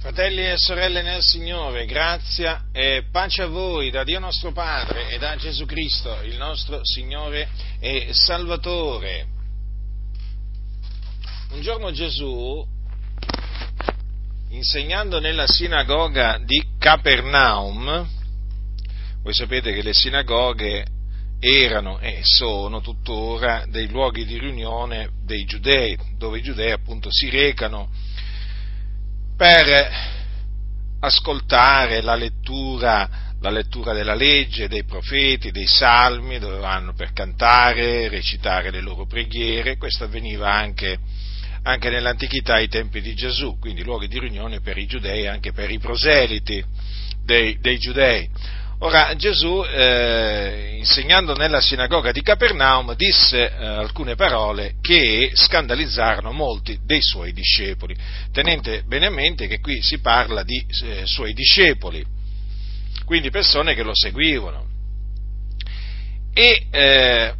Fratelli e sorelle nel Signore, grazia e pace a voi da Dio nostro Padre e da Gesù Cristo, il nostro Signore e Salvatore. Un giorno Gesù, insegnando nella sinagoga di Capernaum, voi sapete che le sinagoghe erano e sono tuttora dei luoghi di riunione dei giudei, dove i giudei appunto si recano per ascoltare la lettura, la lettura della legge, dei profeti, dei salmi, dove vanno per cantare, recitare le loro preghiere, questo avveniva anche, anche nell'antichità ai tempi di Gesù, quindi luoghi di riunione per i giudei e anche per i proseliti dei, dei giudei. Ora Gesù, eh, insegnando nella sinagoga di Capernaum, disse eh, alcune parole che scandalizzarono molti dei suoi discepoli. Tenente bene a mente che qui si parla di eh, suoi discepoli, quindi persone che lo seguivano. E eh,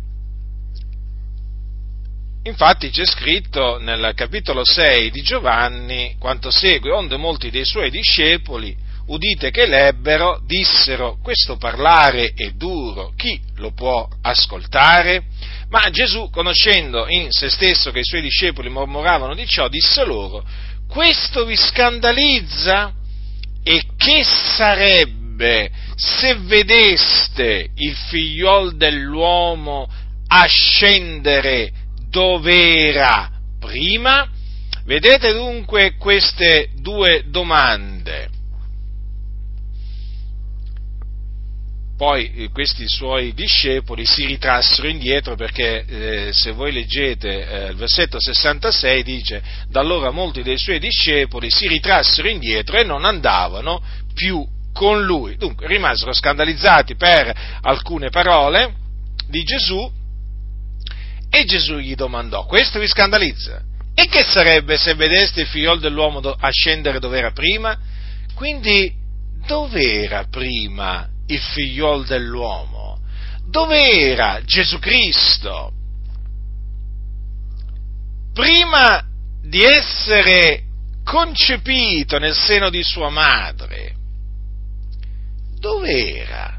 infatti c'è scritto nel capitolo 6 di Giovanni quanto segue, onde molti dei suoi discepoli udite che l'ebbero, dissero, questo parlare è duro, chi lo può ascoltare? Ma Gesù, conoscendo in se stesso che i suoi discepoli mormoravano di ciò, disse loro, questo vi scandalizza? E che sarebbe se vedeste il figliol dell'uomo ascendere dove era prima? Vedete dunque queste due domande poi eh, questi suoi discepoli si ritrassero indietro perché eh, se voi leggete eh, il versetto 66 dice da allora molti dei suoi discepoli si ritrassero indietro e non andavano più con lui. Dunque rimasero scandalizzati per alcune parole di Gesù e Gesù gli domandò, questo vi scandalizza? E che sarebbe se vedeste il figliol dell'uomo ascendere dove era prima? Quindi dove era prima il figliol dell'uomo? Dove era Gesù Cristo? Prima di essere concepito nel seno di sua madre, dove era?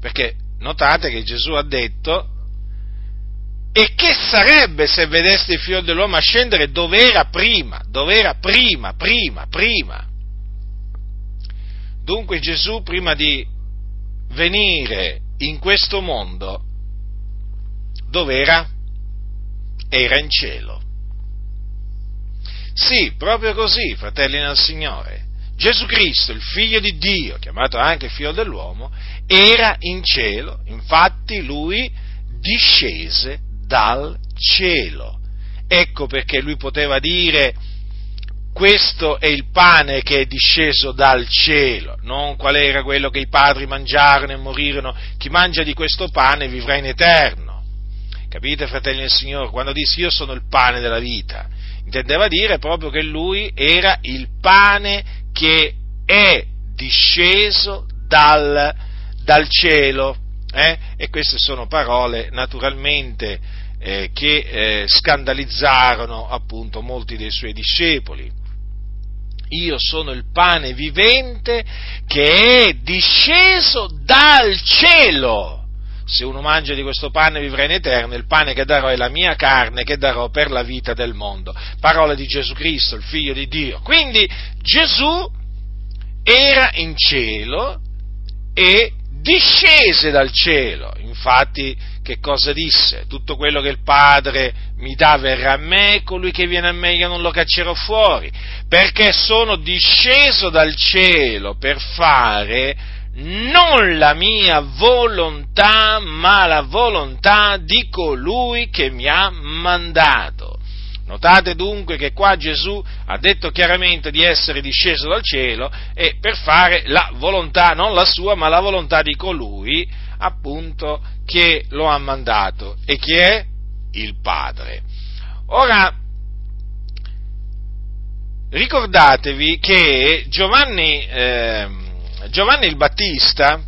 Perché notate che Gesù ha detto, e che sarebbe se vedeste il figlio dell'uomo ascendere dove era prima, dove era prima, prima, prima? Dunque Gesù prima di venire in questo mondo, dove era? Era in cielo. Sì, proprio così, fratelli nel Signore. Gesù Cristo, il figlio di Dio, chiamato anche figlio dell'uomo, era in cielo, infatti lui discese dal cielo. Ecco perché lui poteva dire questo è il pane che è disceso dal cielo, non qual era quello che i padri mangiarono e morirono, chi mangia di questo pane vivrà in eterno. Capite, fratelli del Signore? Quando disse io sono il pane della vita, intendeva dire proprio che lui era il pane che è disceso dal, dal cielo. Eh? E queste sono parole naturalmente eh, che eh, scandalizzarono appunto molti dei suoi discepoli io sono il pane vivente che è disceso dal cielo. Se uno mangia di questo pane vivrà in eterno, il pane che darò è la mia carne che darò per la vita del mondo. Parola di Gesù Cristo, il figlio di Dio. Quindi Gesù era in cielo e discese dal cielo. Infatti che cosa disse? Tutto quello che il Padre mi dà verrà a me, colui che viene a me io non lo caccerò fuori, perché sono disceso dal cielo per fare non la mia volontà, ma la volontà di colui che mi ha mandato. Notate dunque che qua Gesù ha detto chiaramente di essere disceso dal cielo e per fare la volontà, non la sua, ma la volontà di colui appunto che lo ha mandato e che è il Padre. Ora, ricordatevi che Giovanni, eh, Giovanni il Battista,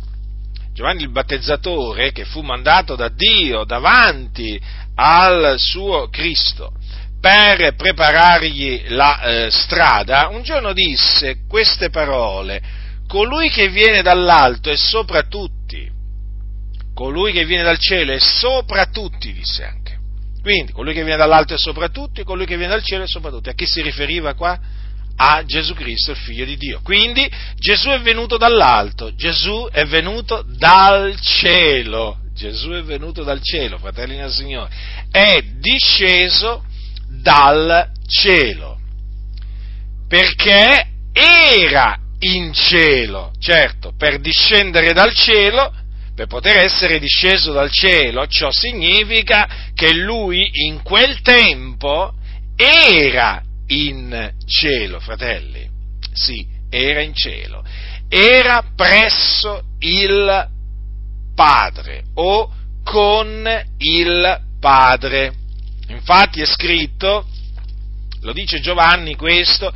Giovanni il battezzatore, che fu mandato da Dio davanti al suo Cristo, per preparargli la eh, strada, un giorno disse queste parole, colui che viene dall'alto è sopra tutti, colui che viene dal cielo è sopra tutti, disse anche. Quindi, colui che viene dall'alto è sopra tutti, colui che viene dal cielo è sopra tutti. A chi si riferiva qua? A Gesù Cristo, il figlio di Dio. Quindi Gesù è venuto dall'alto, Gesù è venuto dal cielo, Gesù è venuto dal cielo, fratelli del Signore, è disceso dal cielo, perché era in cielo, certo, per discendere dal cielo, per poter essere disceso dal cielo, ciò significa che lui in quel tempo era in cielo, fratelli, sì, era in cielo, era presso il Padre o con il Padre. Infatti è scritto, lo dice Giovanni questo,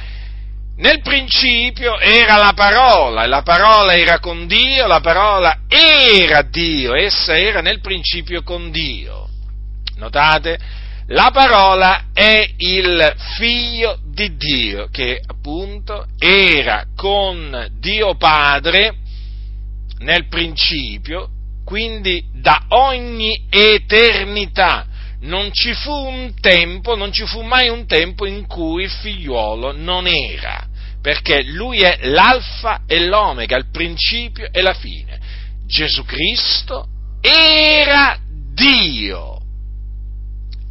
nel principio era la parola, e la parola era con Dio, la parola era Dio, essa era nel principio con Dio. Notate? La parola è il figlio di Dio che appunto era con Dio Padre nel principio, quindi da ogni eternità non ci fu un tempo, non ci fu mai un tempo in cui il figliuolo non era, perché lui è l'alfa e l'omega, il principio e la fine. Gesù Cristo era Dio,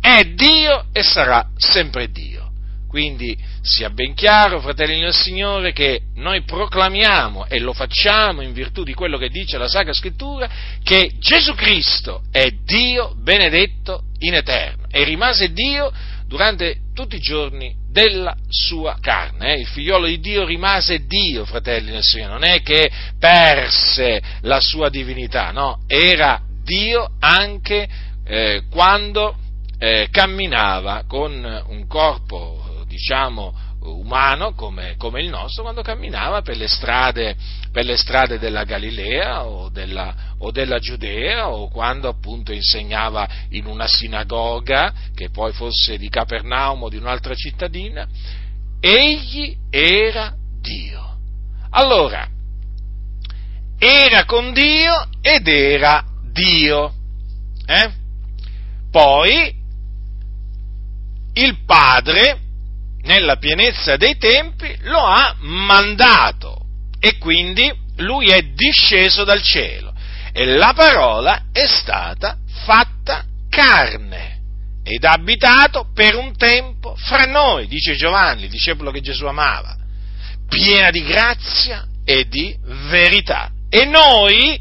è Dio e sarà sempre Dio. Quindi sia ben chiaro, fratelli del Signore, che noi proclamiamo e lo facciamo in virtù di quello che dice la Sacra Scrittura, che Gesù Cristo è Dio benedetto in eterno e rimase Dio durante tutti i giorni della sua carne. Eh? Il figliolo di Dio rimase Dio, fratelli del Signore, non è che perse la sua divinità, no, era Dio anche eh, quando eh, camminava con un corpo diciamo, umano come, come, il nostro quando camminava per le strade, per le strade della Galilea o della, o della, Giudea o quando appunto insegnava in una sinagoga che poi fosse di Capernaum o di un'altra cittadina. Egli era Dio. Allora, era con Dio ed era Dio. Eh? Poi il Padre nella pienezza dei tempi, lo ha mandato e quindi lui è disceso dal cielo e la parola è stata fatta carne ed ha abitato per un tempo fra noi, dice Giovanni, il discepolo che Gesù amava, piena di grazia e di verità. E noi,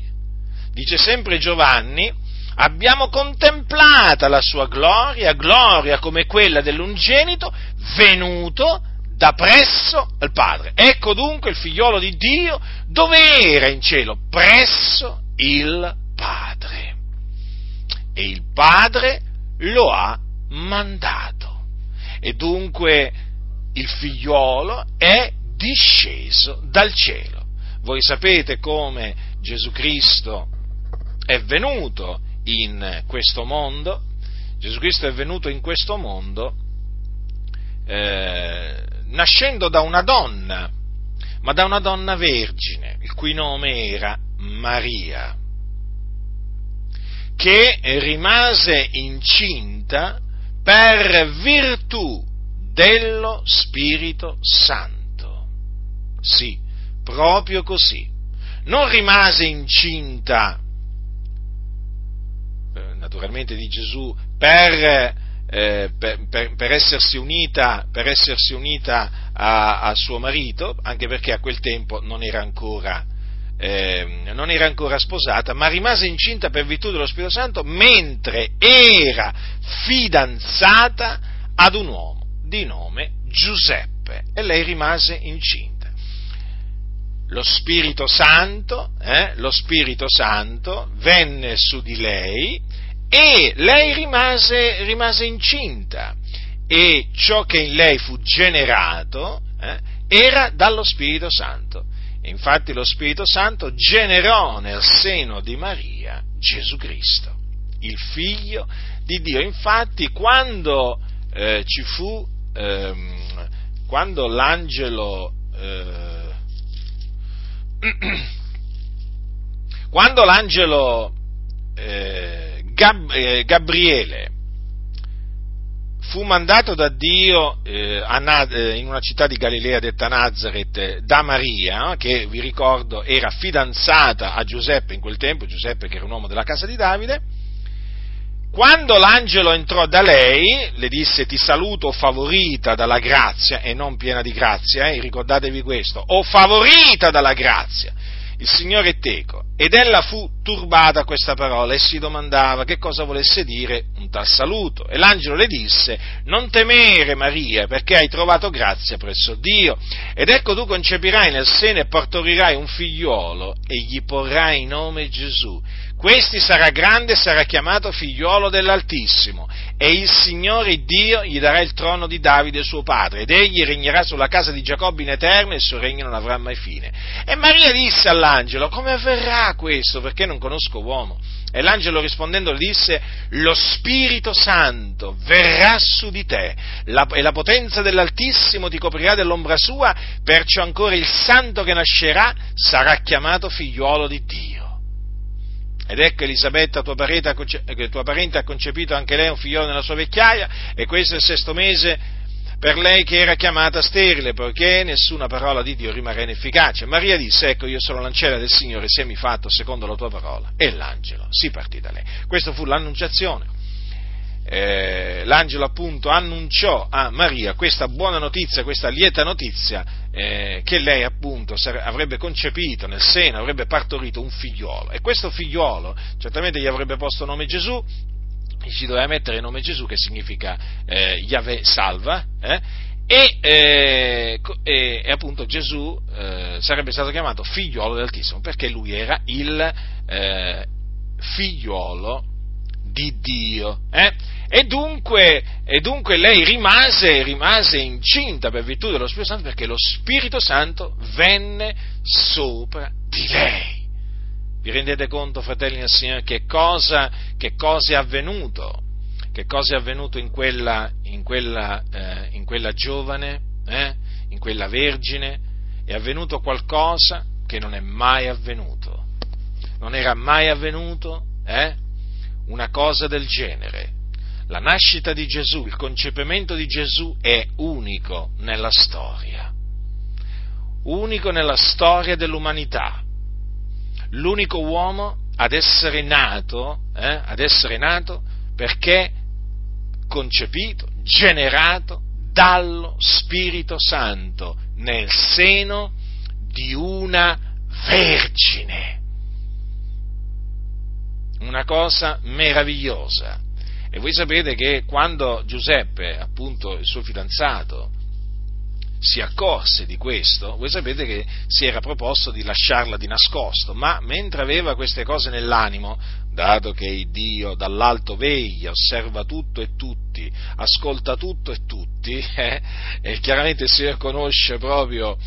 dice sempre Giovanni, abbiamo contemplata la sua gloria, gloria come quella dell'ungenito venuto da presso il Padre. Ecco dunque il figliolo di Dio dove era in cielo? Presso il Padre. E il Padre lo ha mandato. E dunque il figliolo è disceso dal cielo. Voi sapete come Gesù Cristo è venuto in questo mondo, Gesù Cristo è venuto in questo mondo eh, nascendo da una donna, ma da una donna vergine, il cui nome era Maria, che rimase incinta per virtù dello Spirito Santo. Sì, proprio così. Non rimase incinta naturalmente di Gesù, per, eh, per, per, per essersi unita, essersi unita a, a, suo marito, anche perché a quel tempo non era ancora, eh, non era ancora sposata, ma rimase incinta per virtù dello Spirito Santo mentre era fidanzata ad un uomo di nome Giuseppe. E lei rimase incinta. Lo Spirito Santo, eh, lo Spirito Santo venne su di lei e lei rimase, rimase incinta e ciò che in lei fu generato eh, era dallo Spirito Santo. E infatti lo Spirito Santo generò nel seno di Maria Gesù Cristo, il figlio di Dio. Infatti quando eh, ci fu, ehm, quando l'angelo, eh, quando l'angelo eh, Gab, eh, Gabriele fu mandato da Dio eh, a, eh, in una città di Galilea detta Nazareth da Maria, che vi ricordo era fidanzata a Giuseppe in quel tempo, Giuseppe che era un uomo della casa di Davide, quando l'angelo entrò da lei, le disse ti saluto favorita dalla grazia e non piena di grazia, eh, ricordatevi questo, o favorita dalla grazia il Signore è teco. Ed ella fu turbata a questa parola e si domandava che cosa volesse dire un tal saluto. E l'angelo le disse, non temere Maria, perché hai trovato grazia presso Dio. Ed ecco tu concepirai nel seno e partorirai un figliuolo e gli porrai nome Gesù. Questi sarà grande e sarà chiamato figliuolo dell'Altissimo e il Signore Dio gli darà il trono di Davide suo padre ed egli regnerà sulla casa di Giacobbe in eterno e il suo regno non avrà mai fine. E Maria disse all'angelo, come avverrà questo? Perché non conosco uomo. E l'angelo rispondendo disse, lo Spirito Santo verrà su di te la, e la potenza dell'Altissimo ti coprirà dell'ombra sua, perciò ancora il santo che nascerà sarà chiamato figliuolo di Dio. Ed ecco Elisabetta, tua parente, tua parente ha concepito anche lei un figliolo nella sua vecchiaia, e questo è il sesto mese per lei che era chiamata sterile, poiché nessuna parola di Dio rimarrà inefficace. Maria disse, ecco io sono l'ancella del Signore, mi fatto secondo la tua parola. E l'angelo si partì da lei. Questa fu l'annunciazione eh, l'angelo appunto annunciò a Maria questa buona notizia, questa lieta notizia, eh, che lei appunto avrebbe concepito nel seno, avrebbe partorito un figliolo e questo figliolo certamente gli avrebbe posto nome Gesù, gli si doveva mettere il nome Gesù che significa eh, Yahweh salva, eh, e, eh, e, e, appunto Gesù eh, sarebbe stato chiamato figliolo dell'Altissimo perché lui era il eh, figliolo di Dio. Eh? E, dunque, e, dunque, lei rimase, rimase, incinta per virtù dello Spirito Santo perché lo Spirito Santo venne sopra di lei. Vi rendete conto, fratelli del Signore, che cosa, che cosa è avvenuto? Che cosa è avvenuto in quella, in quella, eh, in quella giovane, eh? in quella vergine? È avvenuto qualcosa che non è mai avvenuto. Non era mai avvenuto eh? Una cosa del genere. La nascita di Gesù, il concepimento di Gesù è unico nella storia, unico nella storia dell'umanità. L'unico uomo ad essere nato, eh, ad essere nato perché concepito, generato dallo Spirito Santo nel seno di una vergine una cosa meravigliosa. E voi sapete che quando Giuseppe, appunto il suo fidanzato, si accorse di questo, voi sapete che si era proposto di lasciarla di nascosto, ma mentre aveva queste cose nell'animo, dato che Dio dall'alto veglia, osserva tutto e tutti, ascolta tutto e tutti, eh, e chiaramente il Signore conosce proprio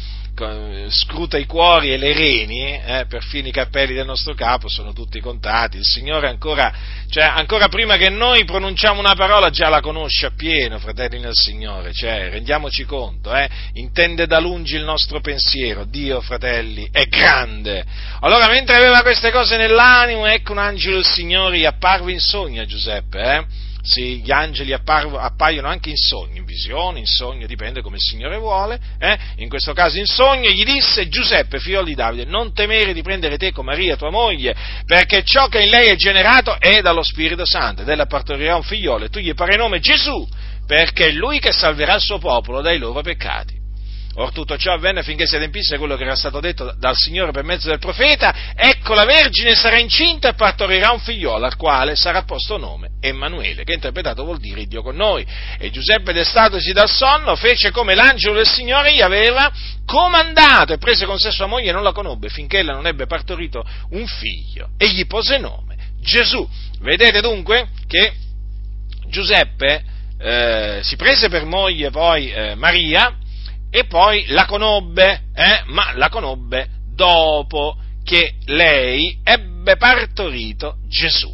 scruta i cuori e le reni, eh, perfino i cappelli del nostro capo sono tutti contati, il Signore ancora, cioè, ancora prima che noi pronunciamo una parola già la conosce appieno, fratelli nel Signore, cioè, rendiamoci conto, eh, intende da lungi il nostro pensiero, Dio, fratelli, è grande. Allora, mentre aveva queste cose nell'animo, ecco un angelo del Signore apparve in sogno a Giuseppe, eh, sì, gli angeli apparvo, appaiono anche in sogno, in visione, in sogno, dipende come il Signore vuole, eh? in questo caso in sogno, gli disse Giuseppe, figlio di Davide, non temere di prendere te con Maria, tua moglie, perché ciò che in lei è generato è dallo Spirito Santo, ed ella partorirà un figliolo, e tu gli parai nome Gesù, perché è lui che salverà il suo popolo dai loro peccati. Or tutto ciò avvenne affinché si adempisse quello che era stato detto dal Signore per mezzo del profeta, ecco la Vergine sarà incinta e partorirà un figliolo al quale sarà posto nome Emanuele, che interpretato vuol dire Dio con noi. E Giuseppe destatosi dal sonno fece come l'angelo del Signore gli aveva comandato e prese con sé sua moglie e non la conobbe finché ella non ebbe partorito un figlio e gli pose nome Gesù. Vedete dunque che Giuseppe eh, si prese per moglie poi eh, Maria, e poi la conobbe, eh? ma la conobbe dopo che lei ebbe partorito Gesù,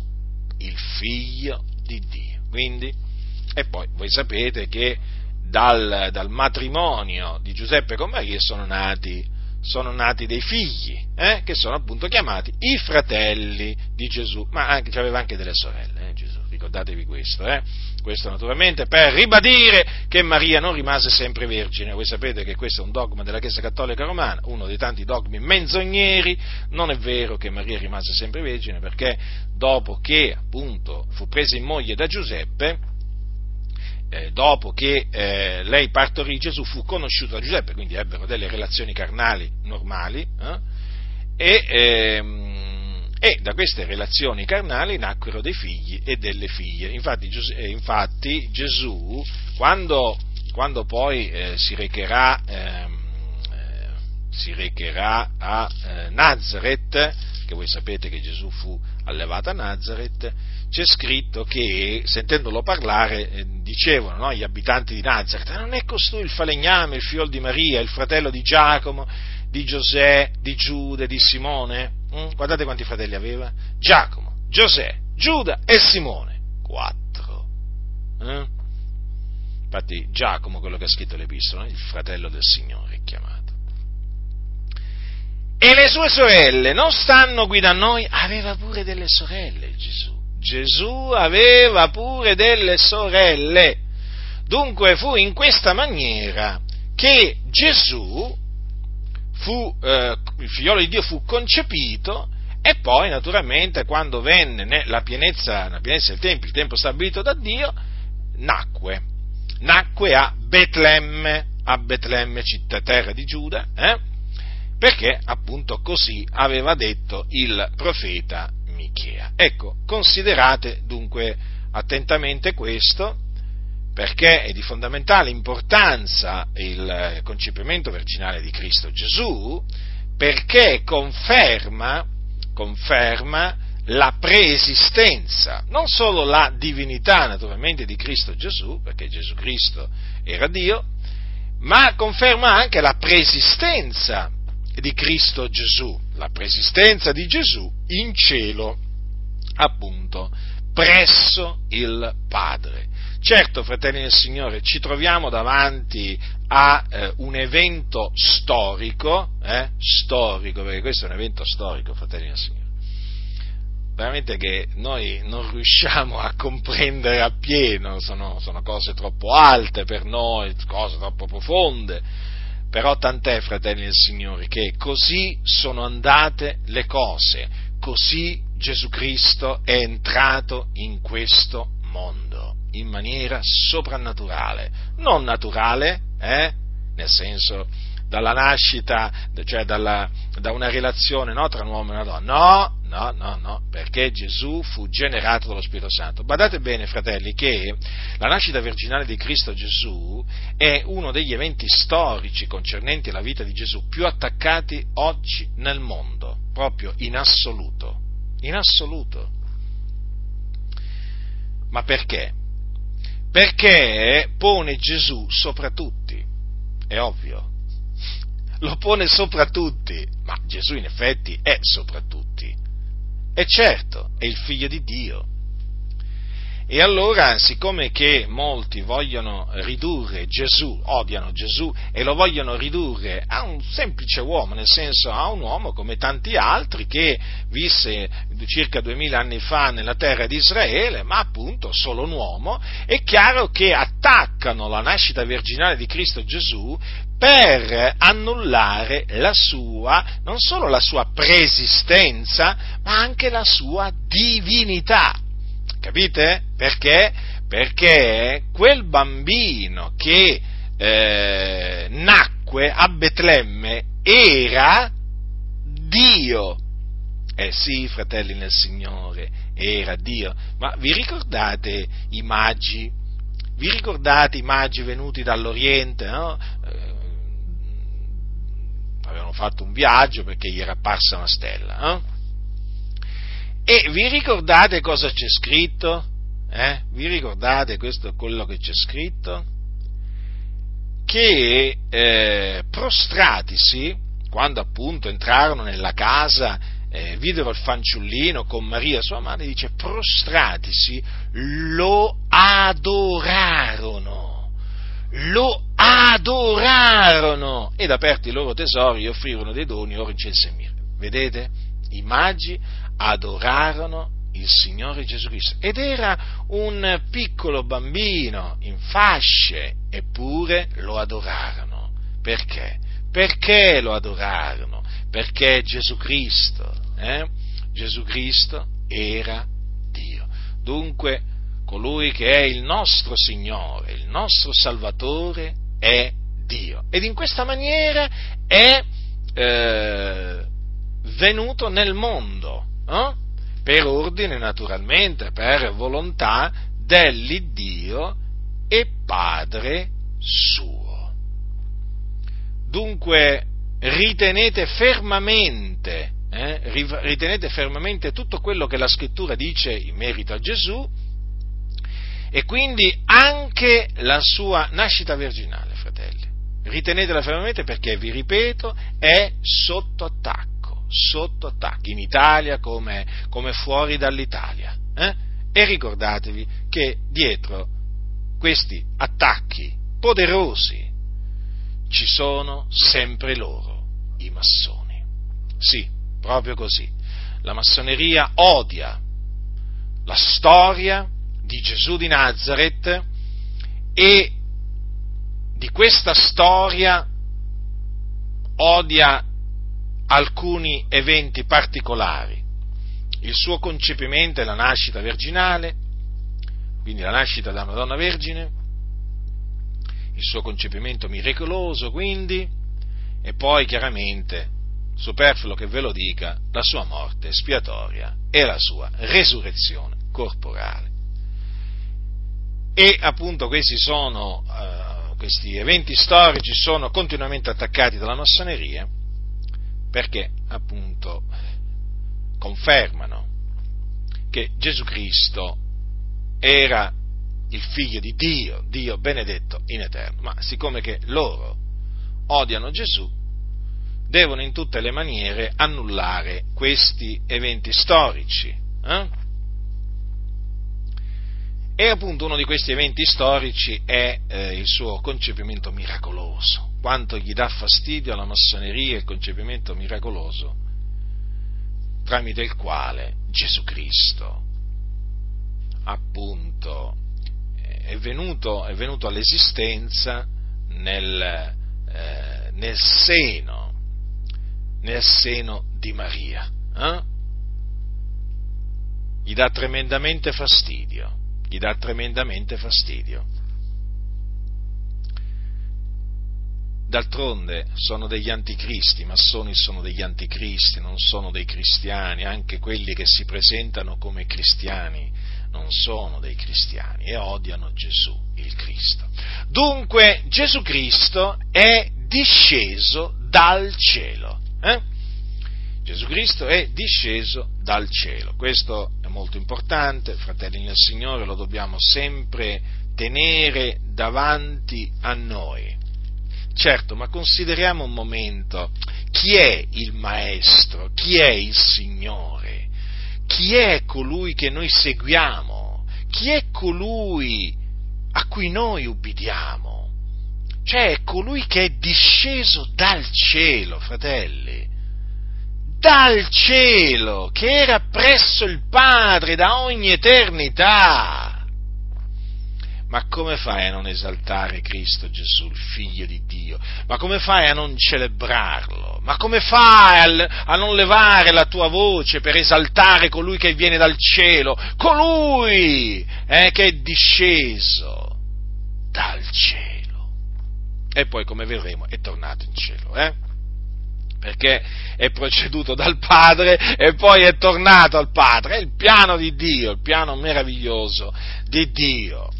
il figlio di Dio. Quindi E poi voi sapete che dal, dal matrimonio di Giuseppe con Maria sono nati, sono nati dei figli, eh, che sono appunto chiamati i fratelli di Gesù, ma anche, aveva anche delle sorelle, eh, Gesù, ricordatevi questo, eh? Questo naturalmente per ribadire che Maria non rimase sempre vergine, voi sapete che questo è un dogma della Chiesa Cattolica Romana, uno dei tanti dogmi menzogneri, non è vero che Maria rimase sempre vergine perché dopo che appunto fu presa in moglie da Giuseppe, eh, dopo che eh, lei partorì Gesù fu conosciuto da Giuseppe, quindi ebbero delle relazioni carnali normali eh, e, ehm, e, da queste relazioni carnali nacquero dei figli e delle figlie. Infatti, eh, infatti Gesù, quando, quando poi eh, si recherà, ehm, eh, si recherà a Nazareth, che voi sapete che Gesù fu allevato a Nazareth, c'è scritto che, sentendolo parlare, eh, dicevano no, gli abitanti di Nazareth, non è costui il falegname, il figlio di Maria, il fratello di Giacomo, di Giosè, di Giuda, di Simone? Mm? Guardate quanti fratelli aveva. Giacomo, Giosè, Giuda e Simone. Quattro. Eh? Infatti Giacomo, quello che ha scritto l'epistola, il fratello del Signore è chiamato. E le sue sorelle non stanno qui da noi, aveva pure delle sorelle Gesù. Gesù aveva pure delle sorelle. Dunque fu in questa maniera che Gesù fu, eh, il figliolo di Dio fu concepito e poi naturalmente quando venne la pienezza, la pienezza del tempo, il tempo stabilito da Dio, nacque. Nacque a Betlemme, a Betlemme, città terra di Giuda, eh? perché appunto così aveva detto il profeta Michea. Ecco, considerate dunque attentamente questo, perché è di fondamentale importanza il concepimento virginale di Cristo Gesù, perché conferma, conferma la preesistenza, non solo la divinità naturalmente di Cristo Gesù, perché Gesù Cristo era Dio, ma conferma anche la preesistenza di Cristo Gesù, la preesistenza di Gesù in cielo, appunto, presso il Padre. Certo, fratelli del Signore, ci troviamo davanti a eh, un evento storico, eh, storico, perché questo è un evento storico, fratelli del Signore, veramente che noi non riusciamo a comprendere appieno, sono, sono cose troppo alte per noi, cose troppo profonde, però tant'è, fratelli del Signore, che così sono andate le cose, così Gesù Cristo è entrato in questo mondo, in maniera soprannaturale, non naturale, eh? nel senso dalla nascita, cioè dalla, da una relazione no, tra un uomo e una donna. No, no, no, no, perché Gesù fu generato dallo Spirito Santo. Badate bene, fratelli, che la nascita virginale di Cristo Gesù è uno degli eventi storici concernenti la vita di Gesù più attaccati oggi nel mondo, proprio in assoluto. In assoluto. Ma perché? Perché pone Gesù sopra tutti, è ovvio, lo pone sopra tutti, ma Gesù in effetti è sopra tutti. E certo, è il figlio di Dio. E allora, siccome che molti vogliono ridurre Gesù, odiano Gesù e lo vogliono ridurre a un semplice uomo, nel senso a un uomo come tanti altri che visse circa duemila anni fa nella terra di Israele, ma appunto solo un uomo, è chiaro che attaccano la nascita virginale di Cristo Gesù per annullare la sua, non solo la sua preesistenza, ma anche la sua divinità. Capite? Perché? Perché quel bambino che eh, nacque a Betlemme era Dio. Eh sì, fratelli nel Signore, era Dio. Ma vi ricordate i magi? Vi ricordate i magi venuti dall'Oriente? No? Eh, avevano fatto un viaggio perché gli era apparsa una stella. No? E vi ricordate cosa c'è scritto? Eh? Vi ricordate questo quello che c'è scritto? Che eh, prostratisi, quando appunto entrarono nella casa eh, videro il fanciullino con Maria sua madre, dice prostratisi, lo adorarono, lo adorarono ed aperti i loro tesori offrirono dei doni, oro, incenso e mirra. Vedete? I magi adorarono il Signore Gesù Cristo ed era un piccolo bambino in fasce, eppure lo adorarono. Perché? Perché lo adorarono? Perché Gesù Cristo, eh? Gesù Cristo era Dio. Dunque, colui che è il nostro Signore, il nostro Salvatore, è Dio. Ed in questa maniera è eh, venuto nel mondo. Eh? per ordine naturalmente, per volontà dell'Iddio e Padre suo. Dunque ritenete fermamente, eh, ritenete fermamente tutto quello che la scrittura dice in merito a Gesù e quindi anche la sua nascita virginale, fratelli. Ritenetela fermamente perché, vi ripeto, è sotto attacco sotto attacco, in Italia come, come fuori dall'Italia. Eh? E ricordatevi che dietro questi attacchi poderosi ci sono sempre loro, i massoni. Sì, proprio così. La massoneria odia la storia di Gesù di Nazareth e di questa storia odia alcuni eventi particolari. Il suo concepimento è la nascita virginale, quindi la nascita da una donna vergine, il suo concepimento miracoloso, quindi, e poi chiaramente, superfluo che ve lo dica, la sua morte espiatoria e la sua resurrezione corporale. E appunto questi sono, uh, questi eventi storici sono continuamente attaccati dalla massoneria perché appunto confermano che Gesù Cristo era il figlio di Dio, Dio benedetto in eterno, ma siccome che loro odiano Gesù, devono in tutte le maniere annullare questi eventi storici. Eh? E appunto uno di questi eventi storici è eh, il suo concepimento miracoloso quanto gli dà fastidio alla massoneria il concepimento miracoloso tramite il quale Gesù Cristo appunto è venuto, è venuto all'esistenza nel, eh, nel, seno, nel seno di Maria. Eh? Gli dà tremendamente fastidio, gli dà tremendamente fastidio. D'altronde sono degli anticristi, i massoni sono degli anticristi, non sono dei cristiani, anche quelli che si presentano come cristiani non sono dei cristiani e odiano Gesù, il Cristo. Dunque Gesù Cristo è disceso dal cielo. Eh? Gesù Cristo è disceso dal cielo. Questo è molto importante, fratelli nel Signore, lo dobbiamo sempre tenere davanti a noi Certo, ma consideriamo un momento. Chi è il Maestro, chi è il Signore, chi è colui che noi seguiamo, chi è colui a cui noi ubbidiamo, cioè è colui che è disceso dal cielo, fratelli, dal cielo, che era presso il Padre da ogni eternità ma come fai a non esaltare Cristo Gesù, il figlio di Dio? Ma come fai a non celebrarlo? Ma come fai a, non levare la tua voce per esaltare colui che viene dal cielo, colui eh, che è disceso dal cielo? E poi, come vedremo, è tornato in cielo, eh? perché è proceduto dal Padre e poi è tornato al Padre. È il piano di Dio, il piano meraviglioso di Dio.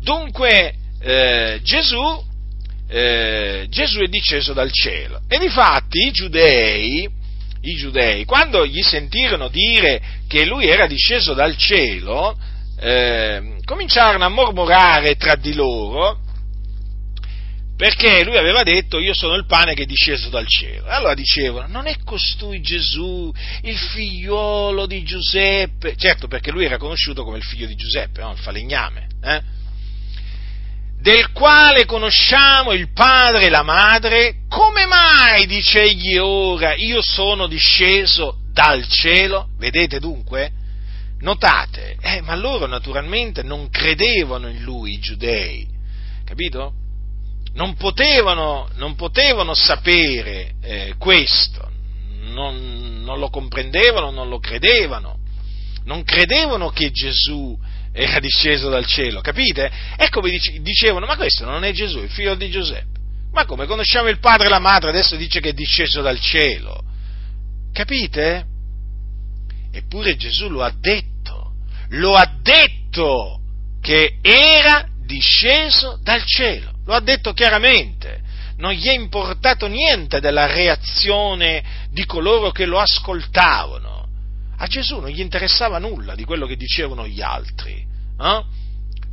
Dunque eh, Gesù, eh, Gesù, è disceso dal cielo e difatti i giudei, i giudei, quando gli sentirono dire che lui era disceso dal cielo, eh, cominciarono a mormorare tra di loro perché lui aveva detto io sono il pane che è disceso dal cielo. Allora dicevano, non è costui Gesù, il figliuolo di Giuseppe? Certo, perché lui era conosciuto come il figlio di Giuseppe, no? il falegname. Eh? Del quale conosciamo il padre e la madre, come mai dice egli ora io sono disceso dal cielo? Vedete dunque? Notate, eh, ma loro naturalmente non credevano in lui i giudei, capito? Non potevano, non potevano sapere eh, questo, non, non lo comprendevano, non lo credevano, non credevano che Gesù era disceso dal cielo, capite? Ecco mi dicevano, ma questo non è Gesù, il figlio di Giuseppe. Ma come conosciamo il padre e la madre, adesso dice che è disceso dal cielo. Capite? Eppure Gesù lo ha detto, lo ha detto che era disceso dal cielo, lo ha detto chiaramente. Non gli è importato niente della reazione di coloro che lo ascoltavano a Gesù non gli interessava nulla di quello che dicevano gli altri. Eh?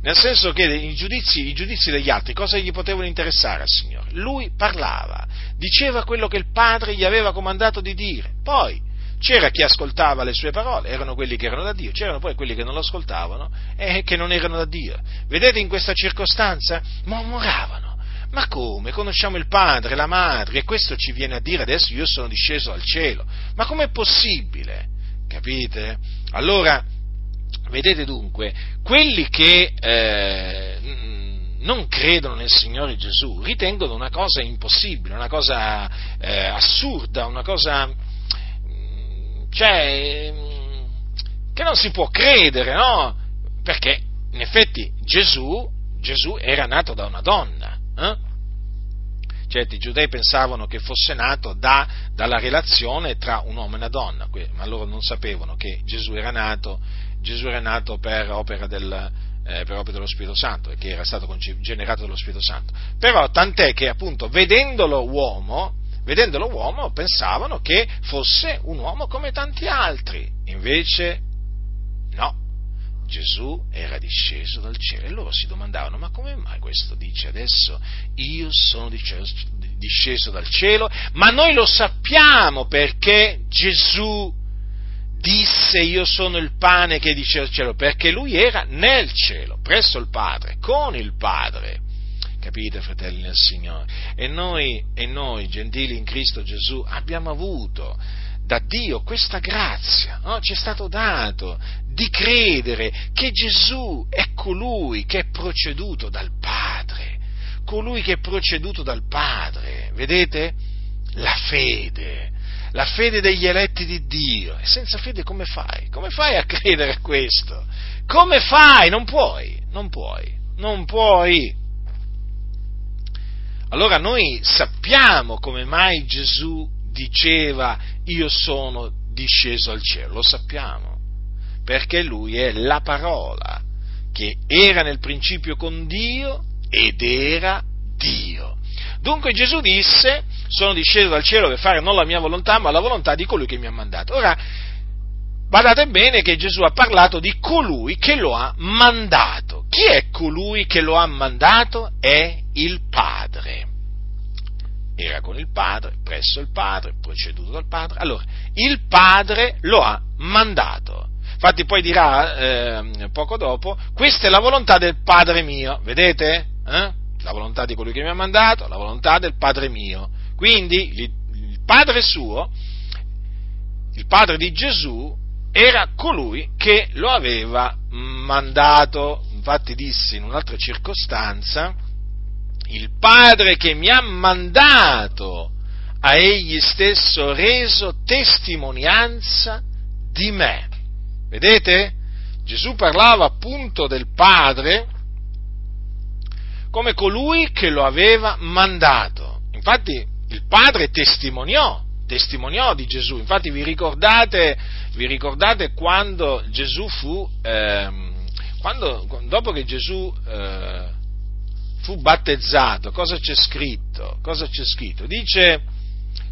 Nel senso che i giudizi, i giudizi, degli altri cosa gli potevano interessare al Signore? Lui parlava, diceva quello che il Padre gli aveva comandato di dire. Poi c'era chi ascoltava le sue parole, erano quelli che erano da Dio, c'erano poi quelli che non lo ascoltavano e che non erano da Dio. Vedete in questa circostanza? Mormoravano. Ma come? Conosciamo il padre, la madre, e questo ci viene a dire adesso io sono disceso dal cielo. Ma com'è possibile? Capite? Allora, vedete dunque, quelli che eh, non credono nel Signore Gesù ritengono una cosa impossibile, una cosa eh, assurda, una cosa mm, cioè, mm, che non si può credere, no? Perché in effetti Gesù, Gesù era nato da una donna. Eh? Certi giudei pensavano che fosse nato da, dalla relazione tra un uomo e una donna, ma loro non sapevano che Gesù era nato, Gesù era nato per opera, del, eh, per opera dello Spirito Santo e che era stato generato dallo Spirito Santo. Però tant'è che appunto vedendolo uomo, vedendolo uomo pensavano che fosse un uomo come tanti altri, invece no, Gesù era disceso dal cielo e loro si domandavano ma come mai questo dice adesso? Io sono disceso dal cielo ma noi lo sappiamo perché Gesù disse io sono il pane che dice al cielo perché lui era nel cielo presso il Padre con il Padre. Capite fratelli nel Signore? E noi, e noi gentili in Cristo Gesù abbiamo avuto da Dio questa grazia, no? ci è stato dato di credere che Gesù è colui che è proceduto dal Padre, colui che è proceduto dal Padre, vedete? La fede, la fede degli eletti di Dio. E senza fede come fai? Come fai a credere a questo? Come fai? Non puoi, non puoi, non puoi. Allora noi sappiamo come mai Gesù diceva io sono disceso al cielo, lo sappiamo, perché lui è la parola che era nel principio con Dio ed era Dio. Dunque Gesù disse, sono disceso dal cielo per fare non la mia volontà, ma la volontà di colui che mi ha mandato. Ora, badate bene che Gesù ha parlato di colui che lo ha mandato. Chi è colui che lo ha mandato? È il Padre era con il Padre, presso il Padre, proceduto dal Padre. Allora, il Padre lo ha mandato. Infatti poi dirà eh, poco dopo, questa è la volontà del Padre mio, vedete? Eh? La volontà di colui che mi ha mandato, la volontà del Padre mio. Quindi il, il Padre suo, il Padre di Gesù, era colui che lo aveva mandato. Infatti disse in un'altra circostanza, il Padre che mi ha mandato ha egli stesso reso testimonianza di me. Vedete? Gesù parlava appunto del Padre come colui che lo aveva mandato. Infatti il Padre testimoniò, testimoniò di Gesù. Infatti vi ricordate, vi ricordate quando Gesù fu, eh, quando, dopo che Gesù eh, fu battezzato, cosa c'è scritto? Cosa c'è scritto? Dice,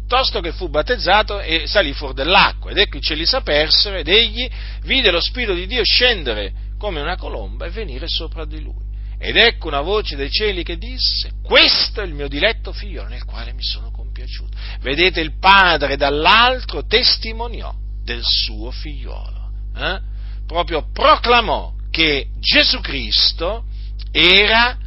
tosto che fu battezzato e salì fuori dell'acqua, ed ecco i cieli s'apersero, ed egli vide lo Spirito di Dio scendere come una colomba e venire sopra di lui. Ed ecco una voce dai cieli che disse, questo è il mio diletto figlio nel quale mi sono compiaciuto. Vedete, il padre dall'altro testimoniò del suo figliolo. Eh? Proprio proclamò che Gesù Cristo era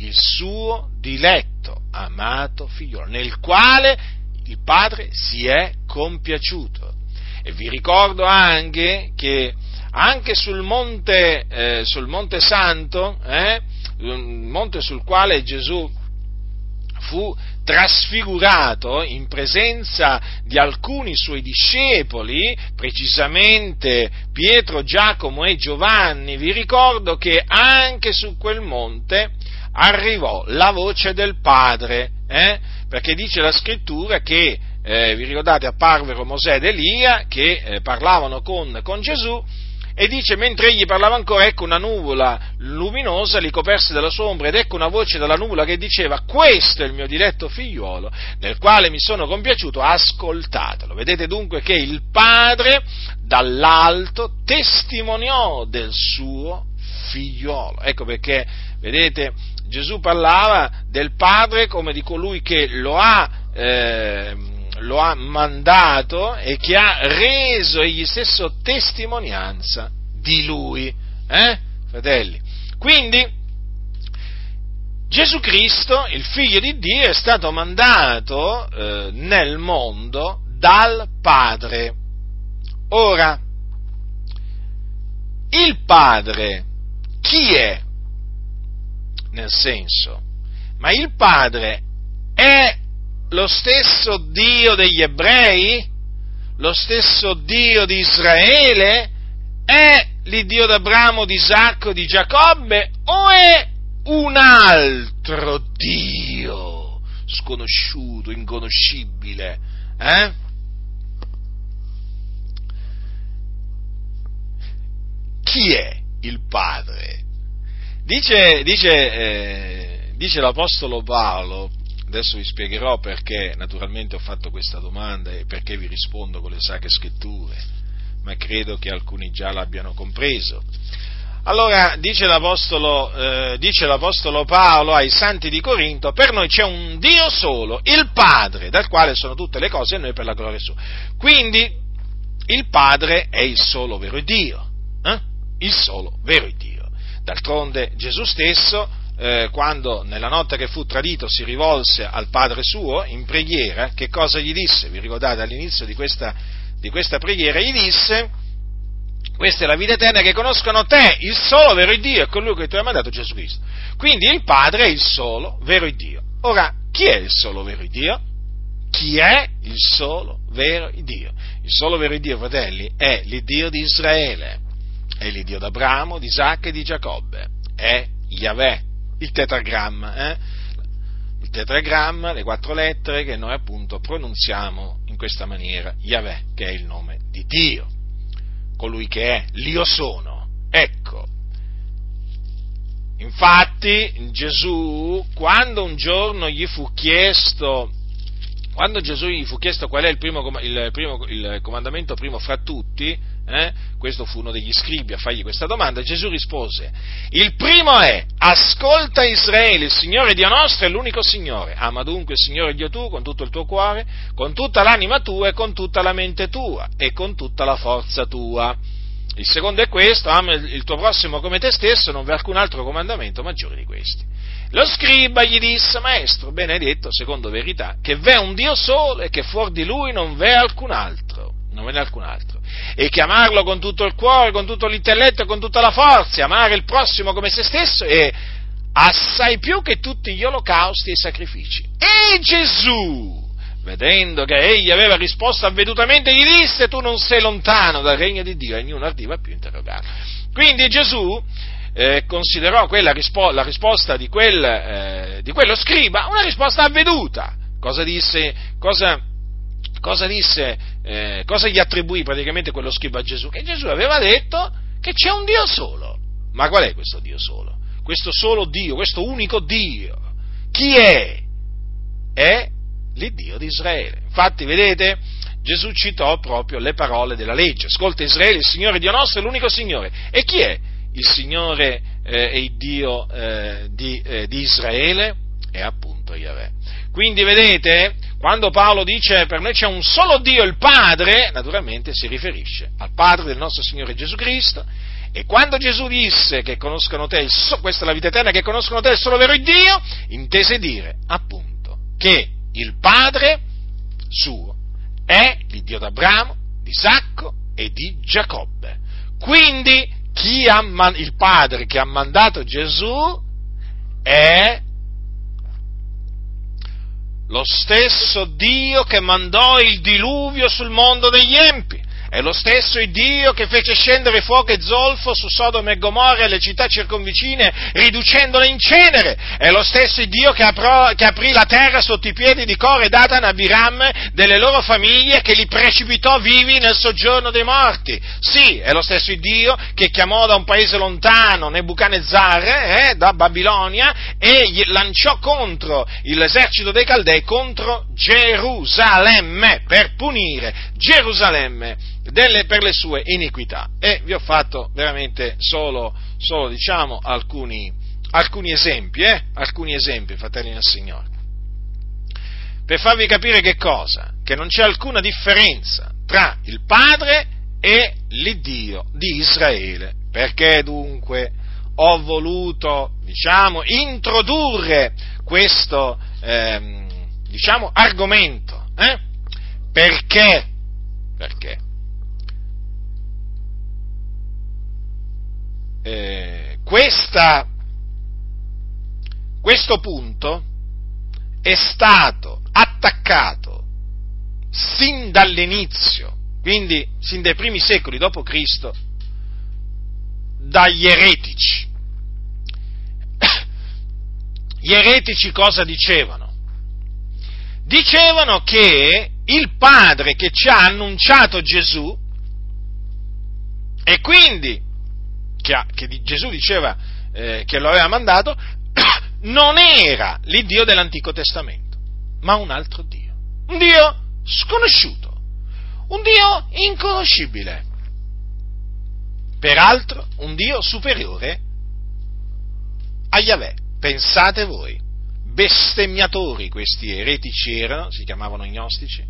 il suo diletto, amato figliolo, nel quale il padre si è compiaciuto. E vi ricordo anche che anche sul monte, eh, sul monte Santo, eh, monte sul quale Gesù fu trasfigurato in presenza di alcuni suoi discepoli, precisamente Pietro, Giacomo e Giovanni, vi ricordo che anche su quel monte arrivò la voce del Padre, eh? perché dice la scrittura che, eh, vi ricordate, apparvero Mosè ed Elia che eh, parlavano con, con Gesù e dice, mentre egli parlava ancora, ecco una nuvola luminosa li coperse dalla sua ombra ed ecco una voce dalla nuvola che diceva, questo è il mio diletto figliuolo, nel quale mi sono compiaciuto, ascoltatelo. Vedete dunque che il Padre dall'alto testimoniò del suo figliuolo. Ecco perché, vedete, Gesù parlava del Padre come di colui che lo ha... Eh, lo ha mandato e che ha reso egli stesso testimonianza di lui. Eh, fratelli? Quindi, Gesù Cristo, il figlio di Dio, è stato mandato eh, nel mondo dal Padre. Ora, il Padre chi è? Nel senso, ma il Padre è lo stesso Dio degli ebrei? Lo stesso Dio di Israele? È l'Iddio d'Abramo, di Isacco, di Giacobbe? O è un altro Dio sconosciuto, inconoscibile? Eh? Chi è il Padre? Dice, dice, eh, dice l'Apostolo Paolo Adesso vi spiegherò perché naturalmente ho fatto questa domanda e perché vi rispondo con le sacre scritture, ma credo che alcuni già l'abbiano compreso. Allora dice l'Apostolo, eh, dice l'Apostolo Paolo ai santi di Corinto, per noi c'è un Dio solo, il Padre, dal quale sono tutte le cose e noi per la gloria sua. Quindi il Padre è il solo vero Dio, eh? il solo vero Dio. D'altronde Gesù stesso eh, quando nella notte che fu tradito si rivolse al Padre suo in preghiera, che cosa gli disse? Vi ricordate all'inizio di questa, di questa preghiera? Gli disse, questa è la vita eterna che conoscono te, il solo vero Dio, e colui che tu hai mandato Gesù Cristo. Quindi il Padre è il solo vero Dio. Ora, chi è il solo vero Dio? Chi è il solo vero Dio? Il solo vero Dio, fratelli, è l'Iddio di Israele, è l'Iddio d'Abramo, di Isacco e di Giacobbe, è Yahweh, il tetragramma, eh? il tetragramma, le quattro lettere che noi appunto pronunziamo in questa maniera, Yahweh, che è il nome di Dio, colui che è l'Io sono. Ecco, infatti Gesù, quando un giorno gli fu chiesto quando Gesù gli fu chiesto qual è il, primo, il, primo, il comandamento primo fra tutti, eh, questo fu uno degli scribi a fargli questa domanda, Gesù rispose, il primo è, ascolta Israele, il Signore Dio nostro è l'unico Signore, ama dunque il Signore Dio tuo con tutto il tuo cuore, con tutta l'anima tua e con tutta la mente tua e con tutta la forza tua. Il secondo è questo, ama il tuo prossimo come te stesso, non v'è alcun altro comandamento maggiore di questi. Lo scriba gli disse, maestro, benedetto, secondo verità, che v'è un Dio solo e che fuori di lui non v'è alcun altro, non ve n'è alcun altro, e che amarlo con tutto il cuore, con tutto l'intelletto con tutta la forza, amare il prossimo come se stesso è assai più che tutti gli olocausti e i sacrifici. E Gesù, vedendo che egli aveva risposto avvedutamente, gli disse, tu non sei lontano dal regno di Dio, e ognuno ardiva più interrogato. Quindi Gesù eh, considerò rispo- la risposta di, quel, eh, di, quello scriba una risposta avveduta. Cosa disse, cosa, cosa, disse eh, cosa gli attribuì praticamente quello scriba a Gesù? Che Gesù aveva detto che c'è un Dio solo. Ma qual è questo Dio solo? Questo solo Dio, questo unico Dio. Chi è? È l'Iddio di Israele. Infatti, vedete, Gesù citò proprio le parole della legge. Ascolta Israele, il Signore Dio nostro è l'unico Signore. E chi è? il Signore eh, è il Dio eh, di, eh, di, Israele? È appunto Yahweh. Quindi vedete, quando Paolo dice per noi c'è un solo Dio, il Padre, naturalmente si riferisce al Padre del nostro Signore Gesù Cristo, e quando Gesù disse che conoscono te, so, questa è la vita eterna, che conoscono te il solo vero Dio, intese dire appunto che il Padre suo è l'Iddio d'Abramo, di Isacco e di Giacobbe. Quindi ha, il Padre che ha mandato Gesù è lo stesso Dio che mandò il diluvio sul mondo degli empi. È lo stesso Dio che fece scendere fuoco e zolfo su Sodoma e Gomorra e le città circonvicine, riducendole in cenere. È lo stesso Dio che, aprò, che aprì la terra sotto i piedi di Core, Datan, Abiram, delle loro famiglie, e che li precipitò vivi nel soggiorno dei morti. Sì, è lo stesso Dio che chiamò da un paese lontano Nebuchadnezzar, eh, da Babilonia, e gli lanciò contro l'esercito dei Caldei, contro Gerusalemme, per punire Gerusalemme delle, per le sue iniquità. E vi ho fatto veramente solo, solo diciamo, alcuni, alcuni esempi, eh? alcuni esempi, fratelli del Signore, per farvi capire che cosa? Che non c'è alcuna differenza tra il Padre e l'Iddio di Israele. Perché dunque ho voluto, diciamo, introdurre questo, ehm, diciamo, argomento? Eh? Perché? Perché? Eh, questa, questo punto è stato attaccato sin dall'inizio, quindi sin dai primi secoli Cristo, dagli eretici. Gli eretici cosa dicevano? Dicevano che il Padre che ci ha annunciato Gesù e quindi che, ha, che Gesù diceva eh, che lo aveva mandato, non era l'Iddio dell'Antico Testamento, ma un altro Dio. Un Dio sconosciuto, un Dio inconoscibile. Peraltro, un Dio superiore a Yahweh. Pensate voi, bestemmiatori questi eretici erano, si chiamavano gnostici,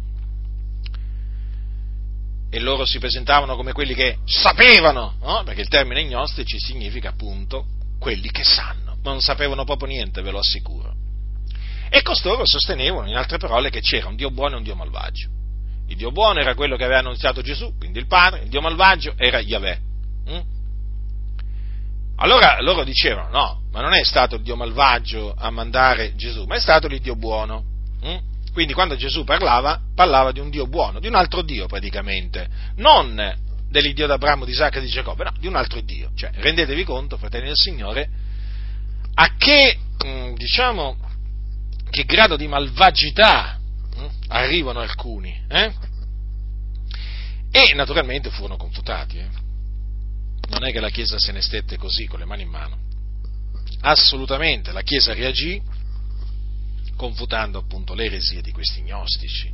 e loro si presentavano come quelli che sapevano, no? perché il termine gnostici significa appunto quelli che sanno, ma non sapevano proprio niente, ve lo assicuro. E costoro sostenevano, in altre parole, che c'era un Dio buono e un Dio malvagio. Il Dio buono era quello che aveva annunziato Gesù, quindi il Padre, il Dio malvagio era Yahweh. Mm? Allora loro dicevano, no, ma non è stato il Dio malvagio a mandare Gesù, ma è stato il Dio buono. Mm? Quindi quando Gesù parlava, parlava di un Dio buono, di un altro Dio praticamente, non dell'Iddio d'Abramo, di Isacco e di Giacobbe, no, di un altro Dio. Cioè, rendetevi conto, fratelli del Signore, a che, mm, diciamo, che grado di malvagità hm, arrivano alcuni. Eh? E naturalmente furono confutati. Eh? Non è che la Chiesa se ne stette così, con le mani in mano. Assolutamente, la Chiesa reagì confutando appunto le eresie di questi gnostici,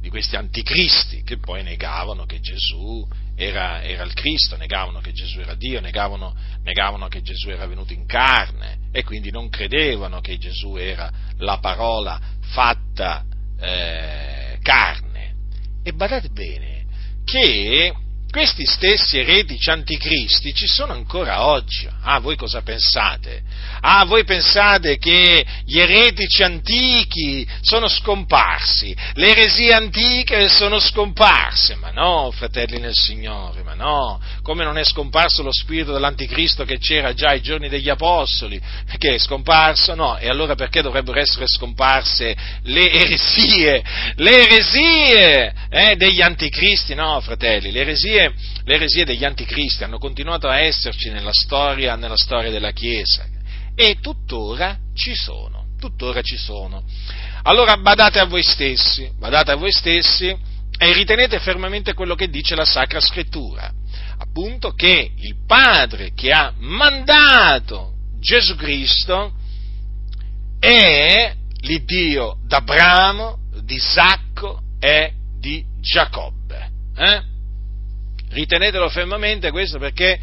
di questi anticristi che poi negavano che Gesù era, era, il Cristo, negavano che Gesù era Dio, negavano, negavano, che Gesù era venuto in carne e quindi non credevano che Gesù era la parola fatta eh, carne. E badate bene che questi stessi eretici anticristi ci sono ancora oggi. Ah, voi cosa pensate? Ah, voi pensate che gli eretici antichi sono scomparsi, le eresie antiche sono scomparse? Ma no, fratelli nel Signore, ma no. Come non è scomparso lo spirito dell'anticristo che c'era già ai giorni degli apostoli? Che è scomparso? No. E allora perché dovrebbero essere scomparse le eresie? Le eresie eh, degli anticristi? No, fratelli, le eresie eresie, le eresie degli anticristi hanno continuato a esserci nella storia, nella storia della Chiesa e tuttora ci sono, tuttora ci sono. Allora badate a voi stessi, badate a voi stessi e ritenete fermamente quello che dice la Sacra Scrittura, appunto che il Padre che ha mandato Gesù Cristo è l'Iddio d'Abramo, di Isacco e di Giacobbe. Eh? Ritenetelo fermamente questo perché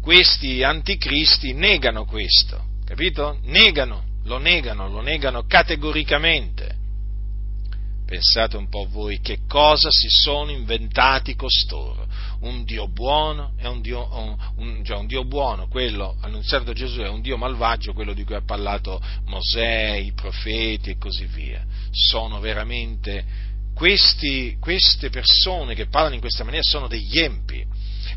questi anticristi negano questo, capito? Negano, lo negano, lo negano categoricamente. Pensate un po' voi che cosa si sono inventati costoro. Un Dio buono è un Dio, un, un, cioè un Dio buono, quello annunziato da Gesù è un Dio malvagio, quello di cui ha parlato Mosè, i profeti e così via. Sono veramente questi, queste persone che parlano in questa maniera sono degli empi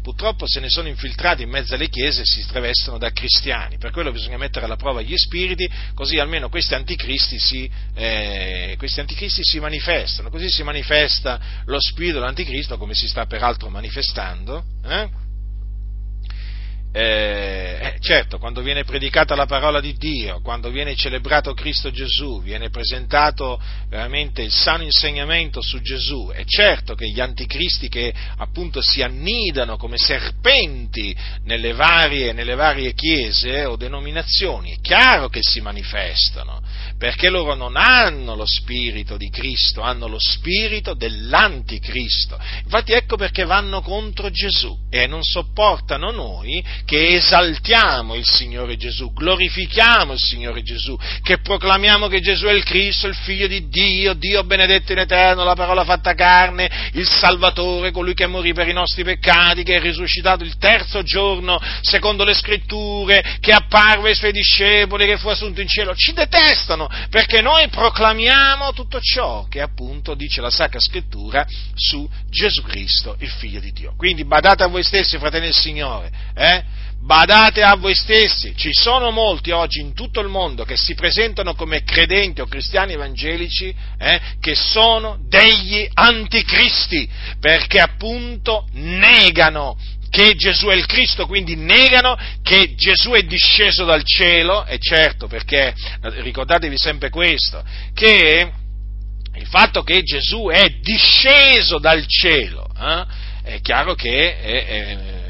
purtroppo se ne sono infiltrati in mezzo alle chiese e si travestono da cristiani. Per quello bisogna mettere alla prova gli spiriti, così almeno questi anticristi si, eh, questi anticristi si manifestano. Così si manifesta lo spirito dell'anticristo, come si sta peraltro manifestando. Eh? Eh, eh, certo, quando viene predicata la parola di Dio, quando viene celebrato Cristo Gesù, viene presentato veramente il sano insegnamento su Gesù, è certo che gli anticristi che appunto si annidano come serpenti nelle varie, nelle varie chiese o denominazioni, è chiaro che si manifestano, perché loro non hanno lo spirito di Cristo, hanno lo spirito dell'anticristo. Infatti ecco perché vanno contro Gesù e non sopportano noi che esaltiamo il Signore Gesù, glorifichiamo il Signore Gesù, che proclamiamo che Gesù è il Cristo, il Figlio di Dio, Dio benedetto in eterno, la parola fatta carne, il Salvatore, colui che morì per i nostri peccati, che è risuscitato il terzo giorno, secondo le scritture, che apparve ai suoi discepoli, che fu assunto in cielo. Ci detestano perché noi proclamiamo tutto ciò che appunto dice la Sacra Scrittura su Gesù Cristo, il Figlio di Dio. Quindi badate a voi stessi, fratelli del Signore, eh? Badate a voi stessi, ci sono molti oggi in tutto il mondo che si presentano come credenti o cristiani evangelici, eh, che sono degli anticristi, perché appunto negano che Gesù è il Cristo, quindi negano che Gesù è disceso dal cielo, e certo perché ricordatevi sempre questo, che il fatto che Gesù è disceso dal cielo, eh, è chiaro che è, è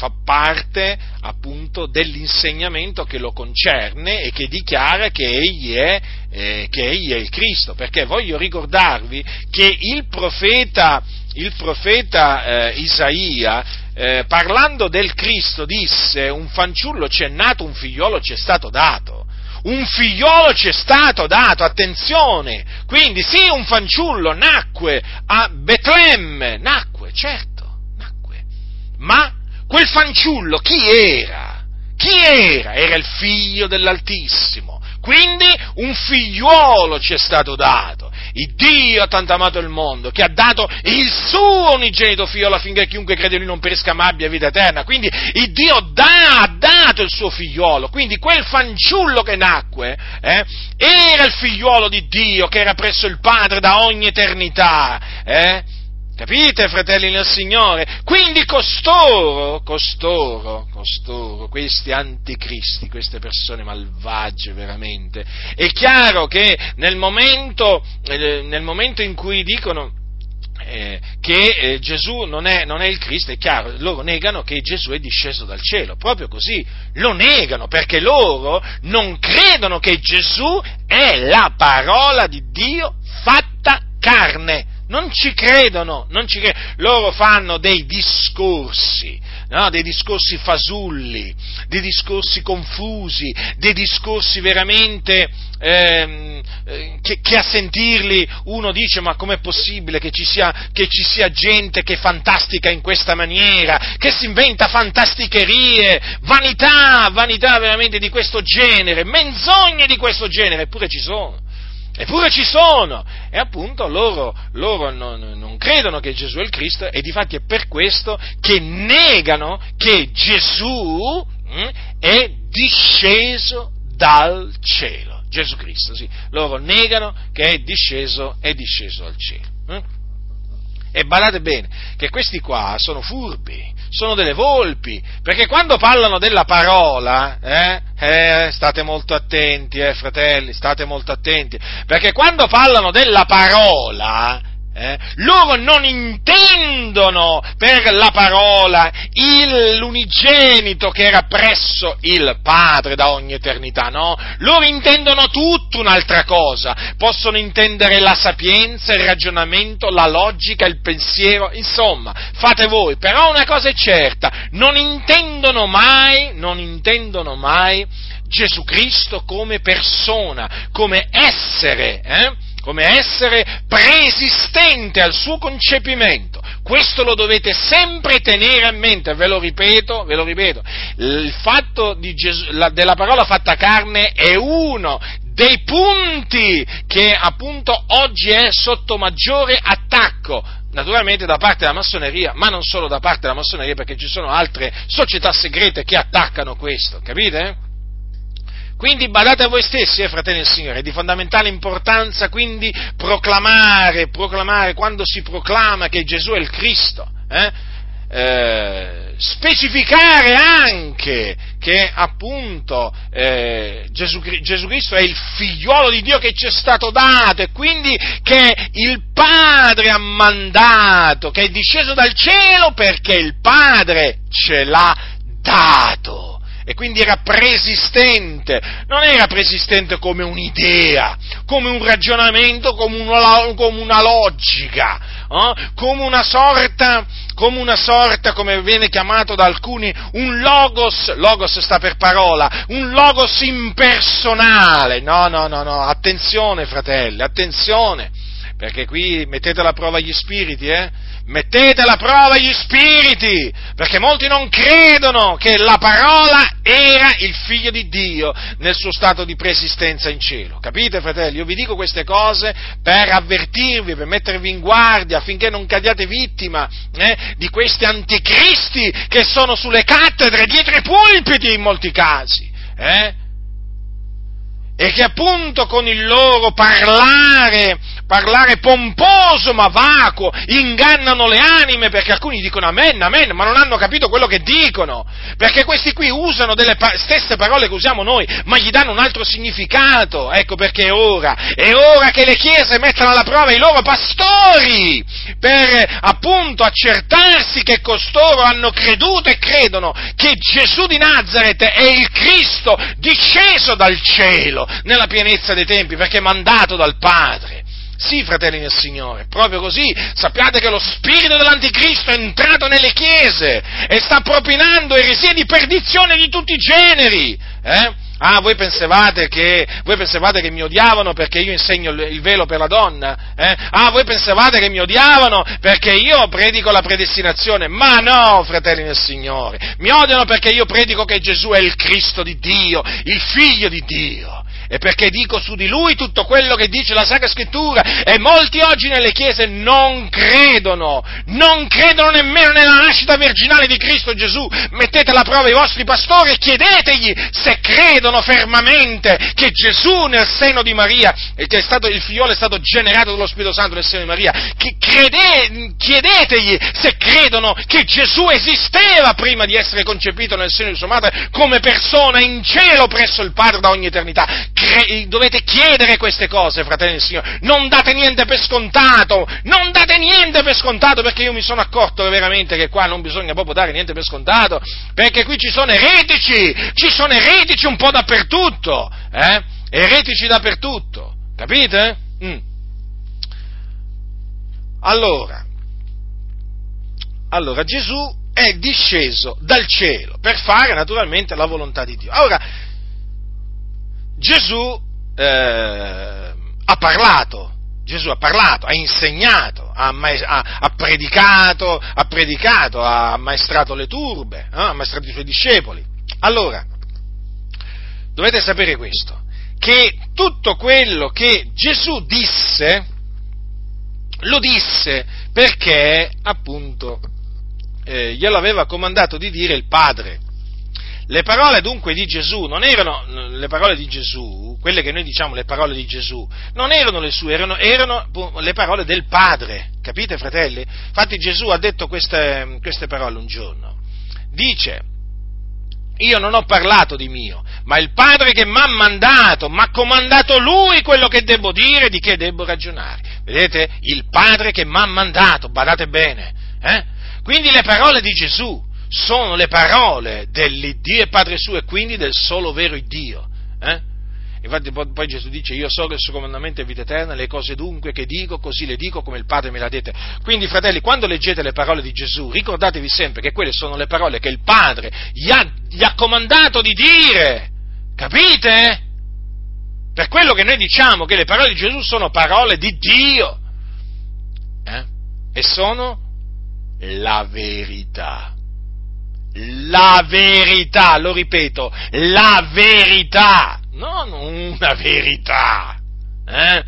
fa parte appunto dell'insegnamento che lo concerne e che dichiara che egli è, eh, che egli è il Cristo, perché voglio ricordarvi che il profeta, il profeta eh, Isaia, eh, parlando del Cristo, disse un fanciullo ci è nato, un figliolo ci è stato dato. Un figliolo ci è stato dato, attenzione! Quindi sì, un fanciullo nacque a Betlemme, nacque, certo, nacque, ma quel fanciullo chi era? Chi era? Era il figlio dell'Altissimo. Quindi un figliuolo ci è stato dato. Il Dio ha tanto amato il mondo che ha dato il suo unigenito figliolo affinché chiunque crede in lui non perisca ma abbia vita eterna. Quindi il Dio dà, ha dato il suo figliolo. Quindi quel fanciullo che nacque eh, era il figliuolo di Dio che era presso il Padre da ogni eternità. Eh? Capite, fratelli nel Signore? Quindi costoro, costoro, costoro, questi anticristi, queste persone malvagie veramente, è chiaro che nel momento, eh, nel momento in cui dicono eh, che eh, Gesù non è, non è, il Cristo, è chiaro, loro negano che Gesù è disceso dal cielo, proprio così, lo negano perché loro non credono che Gesù è la parola di Dio fatta carne non ci credono, non ci credono. loro fanno dei discorsi, no? dei discorsi fasulli, dei discorsi confusi, dei discorsi veramente ehm, eh, che, che, a sentirli uno dice ma com'è possibile che ci, sia, che ci sia gente che fantastica in questa maniera, che si inventa fantasticherie, vanità, vanità veramente di questo genere, menzogne di questo genere, eppure ci sono. Eppure ci sono! E appunto loro, loro non, non, credono che Gesù è il Cristo e difatti è per questo che negano che Gesù mh, hm, è disceso dal cielo. Gesù Cristo, sì. Loro negano che è disceso, è disceso dal cielo. Hm? E badate bene che questi qua sono furbi, sono delle volpi, perché quando parlano della parola, eh, eh, state molto attenti, eh, fratelli, state molto attenti, perché quando parlano della parola, Eh? Loro non intendono per la parola il, l'unigenito che era presso il Padre da ogni eternità, no? Loro intendono tutta un'altra cosa, possono intendere la sapienza, il ragionamento, la logica, il pensiero, insomma, fate voi, però una cosa è certa, non intendono mai, non intendono mai Gesù Cristo come persona, come essere, eh? Come essere preesistente al suo concepimento. Questo lo dovete sempre tenere a mente, ve lo ripeto, ve lo ripeto. Il fatto Gesù, la, della parola fatta carne è uno dei punti che appunto oggi è sotto maggiore attacco naturalmente da parte della massoneria, ma non solo da parte della massoneria, perché ci sono altre società segrete che attaccano questo, capite? Quindi badate a voi stessi, eh, fratelli del Signore, è di fondamentale importanza quindi proclamare, proclamare quando si proclama che Gesù è il Cristo, eh, eh, specificare anche che appunto eh, Gesù, Gesù, Cristo è il figliuolo di Dio che ci è stato dato e quindi che il Padre ha mandato, che è disceso dal cielo perché il Padre ce l'ha dato e quindi era preesistente, non era preesistente come un'idea, come un ragionamento, come una, come una logica, eh? come una sorta, come una sorta, come viene chiamato da alcuni, un logos, logos sta per parola, un logos impersonale, no, no, no, no, attenzione fratelli, attenzione, perché qui mettete alla prova gli spiriti, eh? Mettete alla prova gli spiriti, perché molti non credono che la parola era il figlio di Dio nel suo stato di preesistenza in cielo. Capite, fratelli? Io vi dico queste cose per avvertirvi, per mettervi in guardia affinché non cadiate vittima eh, di questi anticristi che sono sulle cattedre, dietro i pulpiti in molti casi. Eh? e che appunto con il loro parlare, parlare pomposo ma vacuo, ingannano le anime perché alcuni dicono amen, amen, ma non hanno capito quello che dicono, perché questi qui usano delle pa- stesse parole che usiamo noi, ma gli danno un altro significato, ecco perché è ora, è ora che le chiese mettano alla prova i loro pastori, per appunto accertarsi che costoro hanno creduto e credono che Gesù di Nazareth è il Cristo disceso dal cielo, nella pienezza dei tempi, perché mandato dal Padre. Sì, fratelli del Signore, proprio così. Sappiate che lo spirito dell'anticristo è entrato nelle chiese e sta propinando eresie di perdizione di tutti i generi. Eh? Ah, voi pensavate, che, voi pensavate che mi odiavano perché io insegno il velo per la donna? Eh? Ah, voi pensavate che mi odiavano perché io predico la predestinazione? Ma no, fratelli del Signore, mi odiano perché io predico che Gesù è il Cristo di Dio, il Figlio di Dio e perché dico su di lui tutto quello che dice la Sacra Scrittura e molti oggi nelle chiese non credono, non credono nemmeno nella nascita virginale di Cristo Gesù. Mettete alla prova i vostri pastori e chiedetegli se credono fermamente che Gesù nel seno di Maria, e che stato, il figliolo è stato generato dallo Spirito Santo nel seno di Maria, crede, chiedetegli se credono che Gesù esisteva prima di essere concepito nel seno di sua madre come persona in cielo presso il Padre da ogni eternità cre- dovete chiedere queste cose, fratelli del Signore, non date niente per scontato, non date niente per scontato perché io mi sono accorto veramente che qua non bisogna proprio dare niente per scontato, perché qui ci sono eretici, ci sono eretici un po' dappertutto, eh? Eretici dappertutto, capite? Mm. Allora, allora Gesù è disceso dal cielo per fare naturalmente la volontà di Dio. Ora, Gesù eh, ha parlato, Gesù ha parlato, ha insegnato, ha, ha, ha, predicato, ha predicato, ha ammaestrato le turbe, eh, ha ammaestrato i suoi discepoli. Allora, dovete sapere questo, che tutto quello che Gesù disse, lo disse perché appunto eh, glielo aveva comandato di dire il Padre. Le parole dunque di Gesù non erano le parole di Gesù, quelle che noi diciamo le parole di Gesù, non erano le sue, erano, erano le parole del Padre, capite fratelli? Infatti Gesù ha detto queste, queste parole un giorno. Dice, io non ho parlato di mio, ma il Padre che mi ha mandato, mi ha comandato Lui quello che devo dire, di che devo ragionare. Vedete? Il Padre che mi ha mandato, badate bene. Eh? Quindi le parole di Gesù sono le parole dell'Iddio e Padre suo e quindi del solo vero Dio. Eh? Infatti poi Gesù dice, io so che il suo comandamento è vita eterna, le cose dunque che dico, così le dico come il Padre me le ha dette. Quindi fratelli, quando leggete le parole di Gesù, ricordatevi sempre che quelle sono le parole che il Padre gli ha, gli ha comandato di dire. Capite? Per quello che noi diciamo che le parole di Gesù sono parole di Dio. Eh? E sono la verità. La verità, lo ripeto, la verità non una verità, eh?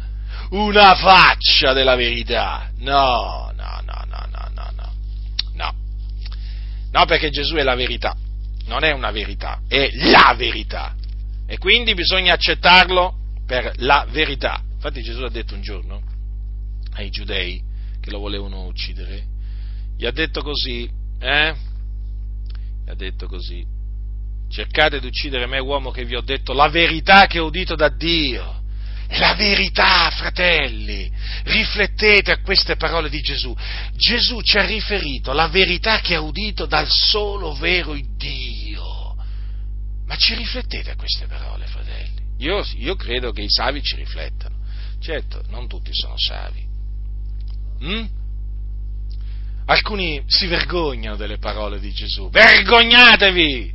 una faccia della verità. No, no, no, no, no, no, no. No, no perché Gesù è la verità, non è una verità, è la verità. E quindi bisogna accettarlo per la verità. Infatti Gesù ha detto un giorno ai giudei che lo volevano uccidere, gli ha detto così, eh? Gli ha detto così, cercate di uccidere me, uomo che vi ho detto la verità che ho udito da Dio. La verità, fratelli, riflettete a queste parole di Gesù. Gesù ci ha riferito la verità che ha udito dal solo vero Dio. Ma ci riflettete a queste parole, fratelli? Io, io credo che i savi ci riflettano. Certo, non tutti sono savi. Mm? Alcuni si vergognano delle parole di Gesù. Vergognatevi!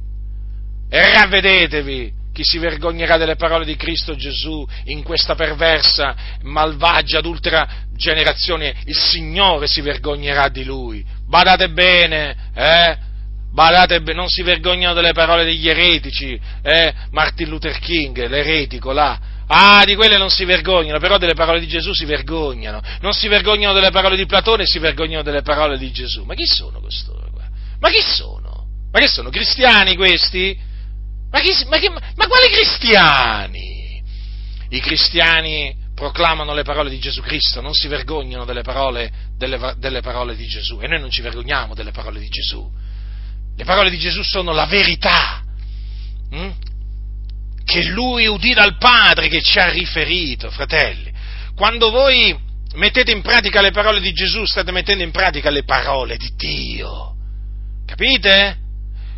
E ravvedetevi chi si vergognerà delle parole di Cristo Gesù in questa perversa, malvagia, adultera generazione. Il Signore si vergognerà di lui. Badate bene, eh? Badate bene, non si vergognano delle parole degli eretici, eh? Martin Luther King, l'eretico là. Ah, di quelle non si vergognano, però delle parole di Gesù si vergognano. Non si vergognano delle parole di Platone, si vergognano delle parole di Gesù. Ma chi sono costoro qua? Ma chi sono? Ma che sono cristiani questi? Ma, chi, ma, chi, ma quali cristiani? I cristiani proclamano le parole di Gesù Cristo, non si vergognano delle parole, delle, delle parole di Gesù e noi non ci vergogniamo delle parole di Gesù. Le parole di Gesù sono la verità hm? Che lui udì dal Padre che ci ha riferito, fratelli. Quando voi mettete in pratica le parole di Gesù, state mettendo in pratica le parole di Dio. Capite?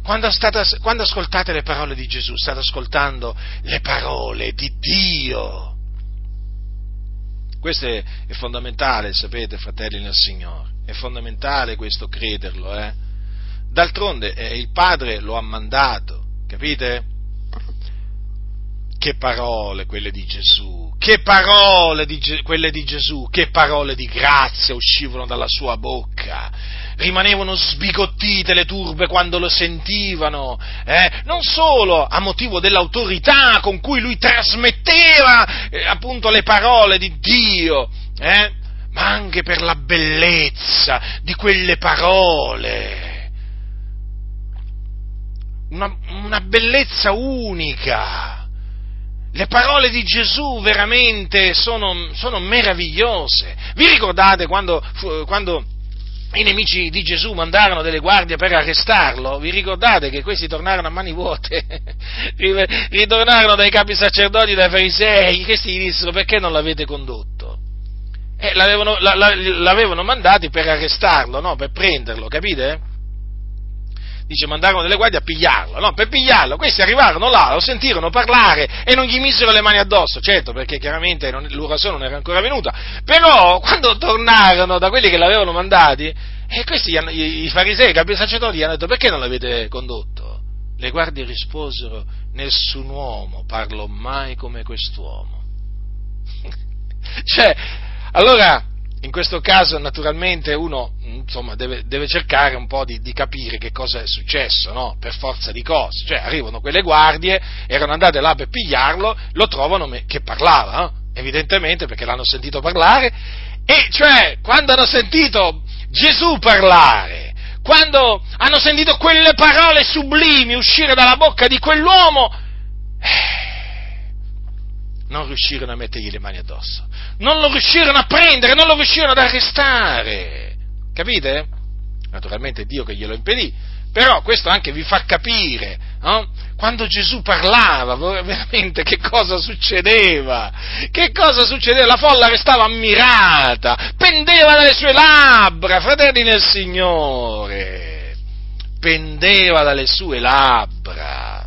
Quando, state, quando ascoltate le parole di Gesù, state ascoltando le parole di Dio. Questo è, è fondamentale, sapete, fratelli nel Signore. È fondamentale questo crederlo, eh? D'altronde eh, il Padre lo ha mandato, capite? Che parole quelle di Gesù, che parole di, quelle di Gesù, che parole di grazia uscivano dalla sua bocca rimanevano sbigottite le turbe quando lo sentivano, eh? non solo a motivo dell'autorità con cui lui trasmetteva eh, appunto le parole di Dio, eh? ma anche per la bellezza di quelle parole. Una, una bellezza unica. Le parole di Gesù veramente sono, sono meravigliose. Vi ricordate quando, quando i nemici di Gesù mandarono delle guardie per arrestarlo, vi ricordate che questi tornarono a mani vuote, ritornarono dai capi sacerdoti, dai farisei, questi gli dissero perché non l'avete condotto? Eh, l'avevano, l'avevano mandati per arrestarlo, no? per prenderlo, capite? Dice mandarono delle guardie a pigliarlo, no? Per pigliarlo, questi arrivarono là, lo sentirono parlare e non gli misero le mani addosso, certo, perché chiaramente non, l'urazione non era ancora venuta, però quando tornarono da quelli che l'avevano mandati, eh, questi, i, i farisei, i capi sacerdoti, gli hanno detto perché non l'avete condotto? Le guardie risposero, nessun uomo parlò mai come quest'uomo. cioè, allora, in questo caso naturalmente uno insomma, deve, deve, cercare un po' di, di, capire che cosa è successo, no? per forza di cose. Cioè arrivano quelle guardie, erano andate là per pigliarlo, lo trovano che parlava, no? evidentemente perché l'hanno sentito parlare, e cioè quando hanno sentito Gesù parlare, quando hanno sentito quelle parole sublimi uscire dalla bocca di quell'uomo, eh, non riuscirono a mettergli le mani addosso, non lo riuscirono a prendere, non lo riuscirono ad arrestare. Capite? Naturalmente Dio che glielo impedì, però questo anche vi fa capire no? quando Gesù parlava, veramente che cosa succedeva? Che cosa succedeva? La folla restava ammirata, pendeva dalle sue labbra, fratelli nel Signore, pendeva dalle sue labbra.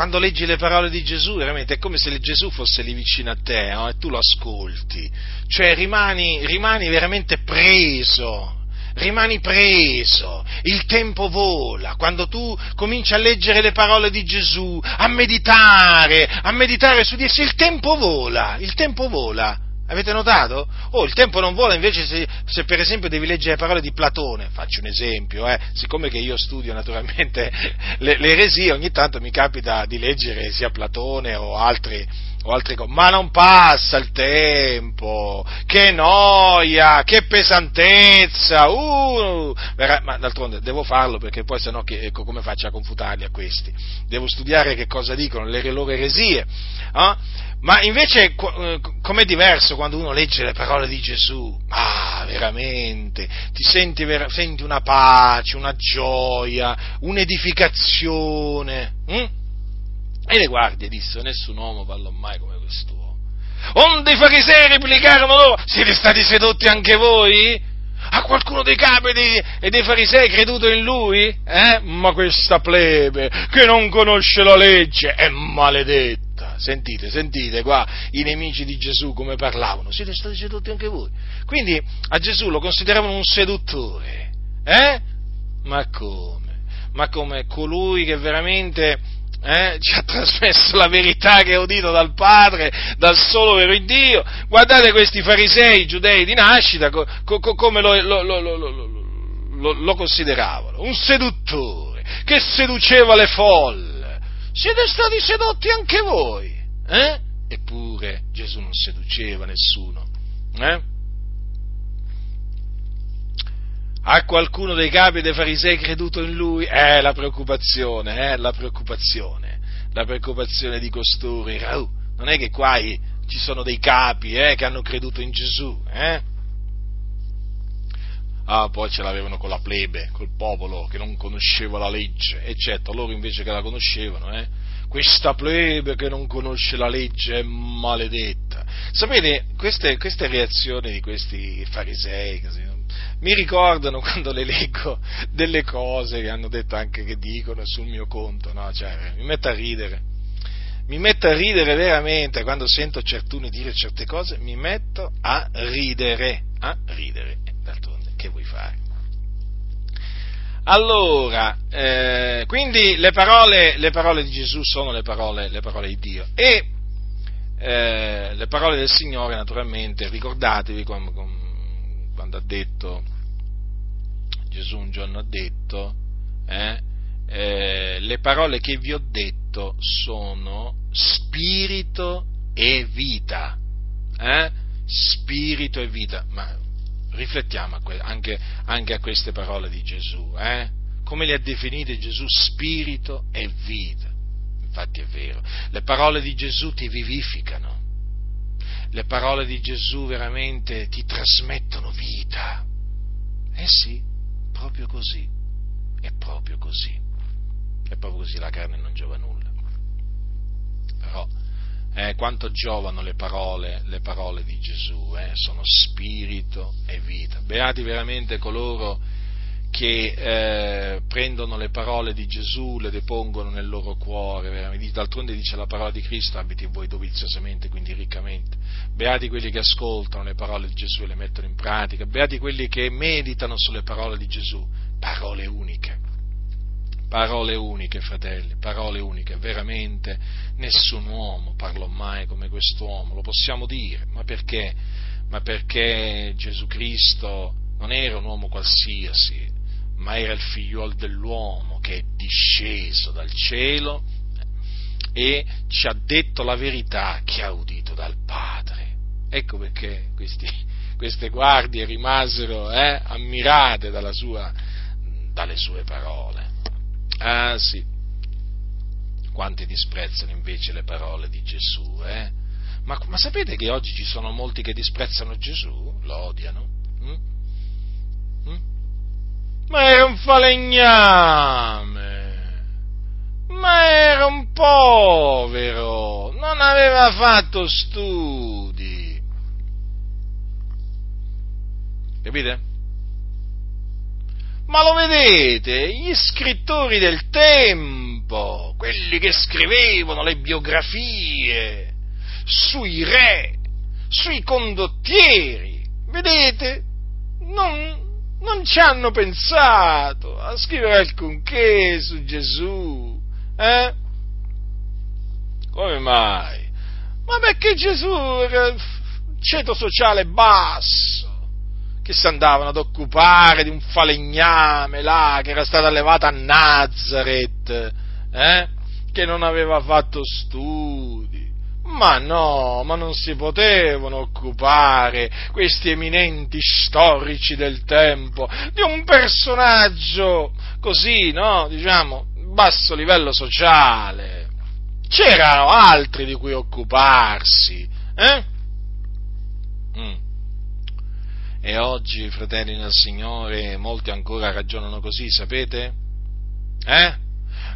Quando leggi le parole di Gesù, veramente è come se Gesù fosse lì vicino a te no? e tu lo ascolti, cioè rimani, rimani veramente preso. Rimani preso, il tempo vola, quando tu cominci a leggere le parole di Gesù, a meditare, a meditare su di esse, il tempo vola, il tempo vola. Avete notato? Oh, il tempo non vola invece se, se, per esempio devi leggere le parole di Platone, faccio un esempio, eh, siccome che io studio naturalmente le, le eresie, ogni tanto mi capita di leggere sia Platone o altri, o altre cose, ma non passa il tempo, che noia, che pesantezza, uh, ma d'altronde devo farlo perché poi sennò che, ecco, come faccio a confutarli a questi? Devo studiare che cosa dicono, le loro eresie, eh? ma invece eh, com'è diverso quando uno legge le parole di Gesù? Ah, veramente, ti senti, senti una pace, una gioia, un'edificazione. Hm? E le guardie dissero, nessun uomo parlò mai come quest'uomo. Onde i farisei replicarono loro, siete stati sedotti anche voi? Ha qualcuno dei capi dei, e dei farisei creduto in lui? Eh? Ma questa plebe che non conosce la legge è maledetta. Sentite, sentite qua i nemici di Gesù come parlavano. Siete stati sedotti anche voi. Quindi a Gesù lo consideravano un seduttore. Eh? Ma come? Ma come colui che veramente eh, ci ha trasmesso la verità che ha udito dal Padre, dal solo vero Dio. Guardate questi farisei giudei di nascita co, co, come lo, lo, lo, lo, consideravano, un seduttore che seduceva le folle. Siete stati sedotti anche voi, eh? Eppure Gesù non seduceva nessuno, eh? Ha qualcuno dei capi dei farisei creduto in lui? Eh, la preoccupazione, eh, la preoccupazione, la preoccupazione di costoro. Uh, non è che qua ci sono dei capi eh, che hanno creduto in Gesù, eh? Ah, poi ce l'avevano con la plebe, col popolo che non conosceva la legge, eccetera. Loro invece che la conoscevano, eh? Questa plebe che non conosce la legge è maledetta. Sapete, queste, queste reazioni di questi farisei, così, mi ricordano quando le leggo delle cose che hanno detto anche che dicono sul mio conto, no? Cioè, mi metto a ridere. Mi metto a ridere veramente quando sento certuni dire certe cose, mi metto a ridere, a ridere. D'altronde, che vuoi fare? Allora, eh, quindi le parole, le parole, di Gesù sono le parole, le parole di Dio e eh, le parole del Signore, naturalmente, ricordatevi come, come quando ha detto, Gesù un giorno ha detto, eh, eh, le parole che vi ho detto sono spirito e vita. Eh? Spirito e vita. Ma riflettiamo anche, anche, a queste parole di Gesù. Eh? Come le ha definite Gesù? Spirito e vita. Infatti è vero. Le parole di Gesù ti vivificano le parole di Gesù veramente ti trasmettono vita. Eh sì, proprio così, è proprio così, è proprio così, la carne non giova nulla. Però eh, quanto giovano le parole, le parole di Gesù, eh, sono spirito e vita. Beati veramente coloro che eh, prendono le parole di Gesù, le depongono nel loro cuore, d'altronde dice la parola di Cristo, abiti voi doviziosamente, quindi riccamente. Beati quelli che ascoltano le parole di Gesù e le mettono in pratica, beati quelli che meditano sulle parole di Gesù, parole uniche. Parole uniche, fratelli, parole uniche, veramente nessun uomo parlò mai come quest'uomo, lo possiamo dire, ma perché? Ma perché Gesù Cristo non era un uomo qualsiasi, ma era il figliuolo dell'uomo che è disceso dal cielo e ci ha detto la verità che ha udito dal Padre. Ecco perché questi, queste guardie rimasero eh, ammirate sua, dalle sue parole. Ah sì, quanti disprezzano invece le parole di Gesù, eh? ma, ma, sapete che oggi ci sono molti che disprezzano Gesù? Lo odiano? Mm? Mm? Ma è un falegname, ma era un povero, non aveva fatto studi. Capite? Ma lo vedete, gli scrittori del tempo, quelli che scrivevano le biografie sui re, sui condottieri, vedete, non, non ci hanno pensato a scrivere alcunché su Gesù, eh? Come mai? Ma perché Gesù era ceto sociale basso, che si andavano ad occupare di un falegname là, che era stato allevato a Nazareth, eh? Che non aveva fatto studi ma no, ma non si potevano occupare questi eminenti storici del tempo di un personaggio così, no? Diciamo, basso livello sociale. C'erano altri di cui occuparsi, eh? Mm. E oggi, fratelli nel Signore, molti ancora ragionano così, sapete? Eh?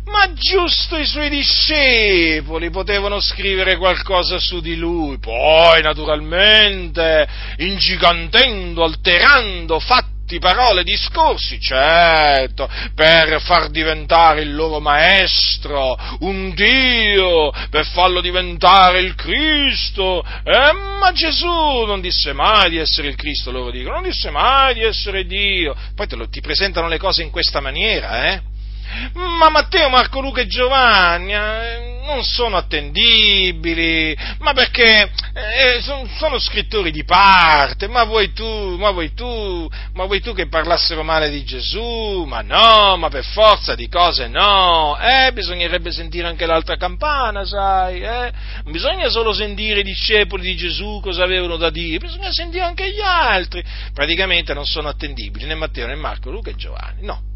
Ma giusto i suoi discepoli potevano scrivere qualcosa su di lui, poi naturalmente ingigantendo, alterando fatti, parole, discorsi, certo, per far diventare il loro maestro un Dio, per farlo diventare il Cristo, eh, ma Gesù non disse mai di essere il Cristo, loro dicono, non disse mai di essere Dio, poi lo, ti presentano le cose in questa maniera, eh? Ma Matteo, Marco, Luca e Giovanni eh, non sono attendibili, ma perché eh, sono, sono, scrittori di parte, ma vuoi tu, ma vuoi tu, ma vuoi tu che parlassero male di Gesù? Ma no, ma per forza di cose no, eh, bisognerebbe sentire anche l'altra campana, sai, eh? Non bisogna solo sentire i discepoli di Gesù cosa avevano da dire, bisogna sentire anche gli altri. Praticamente non sono attendibili né Matteo né Marco, Luca e Giovanni, no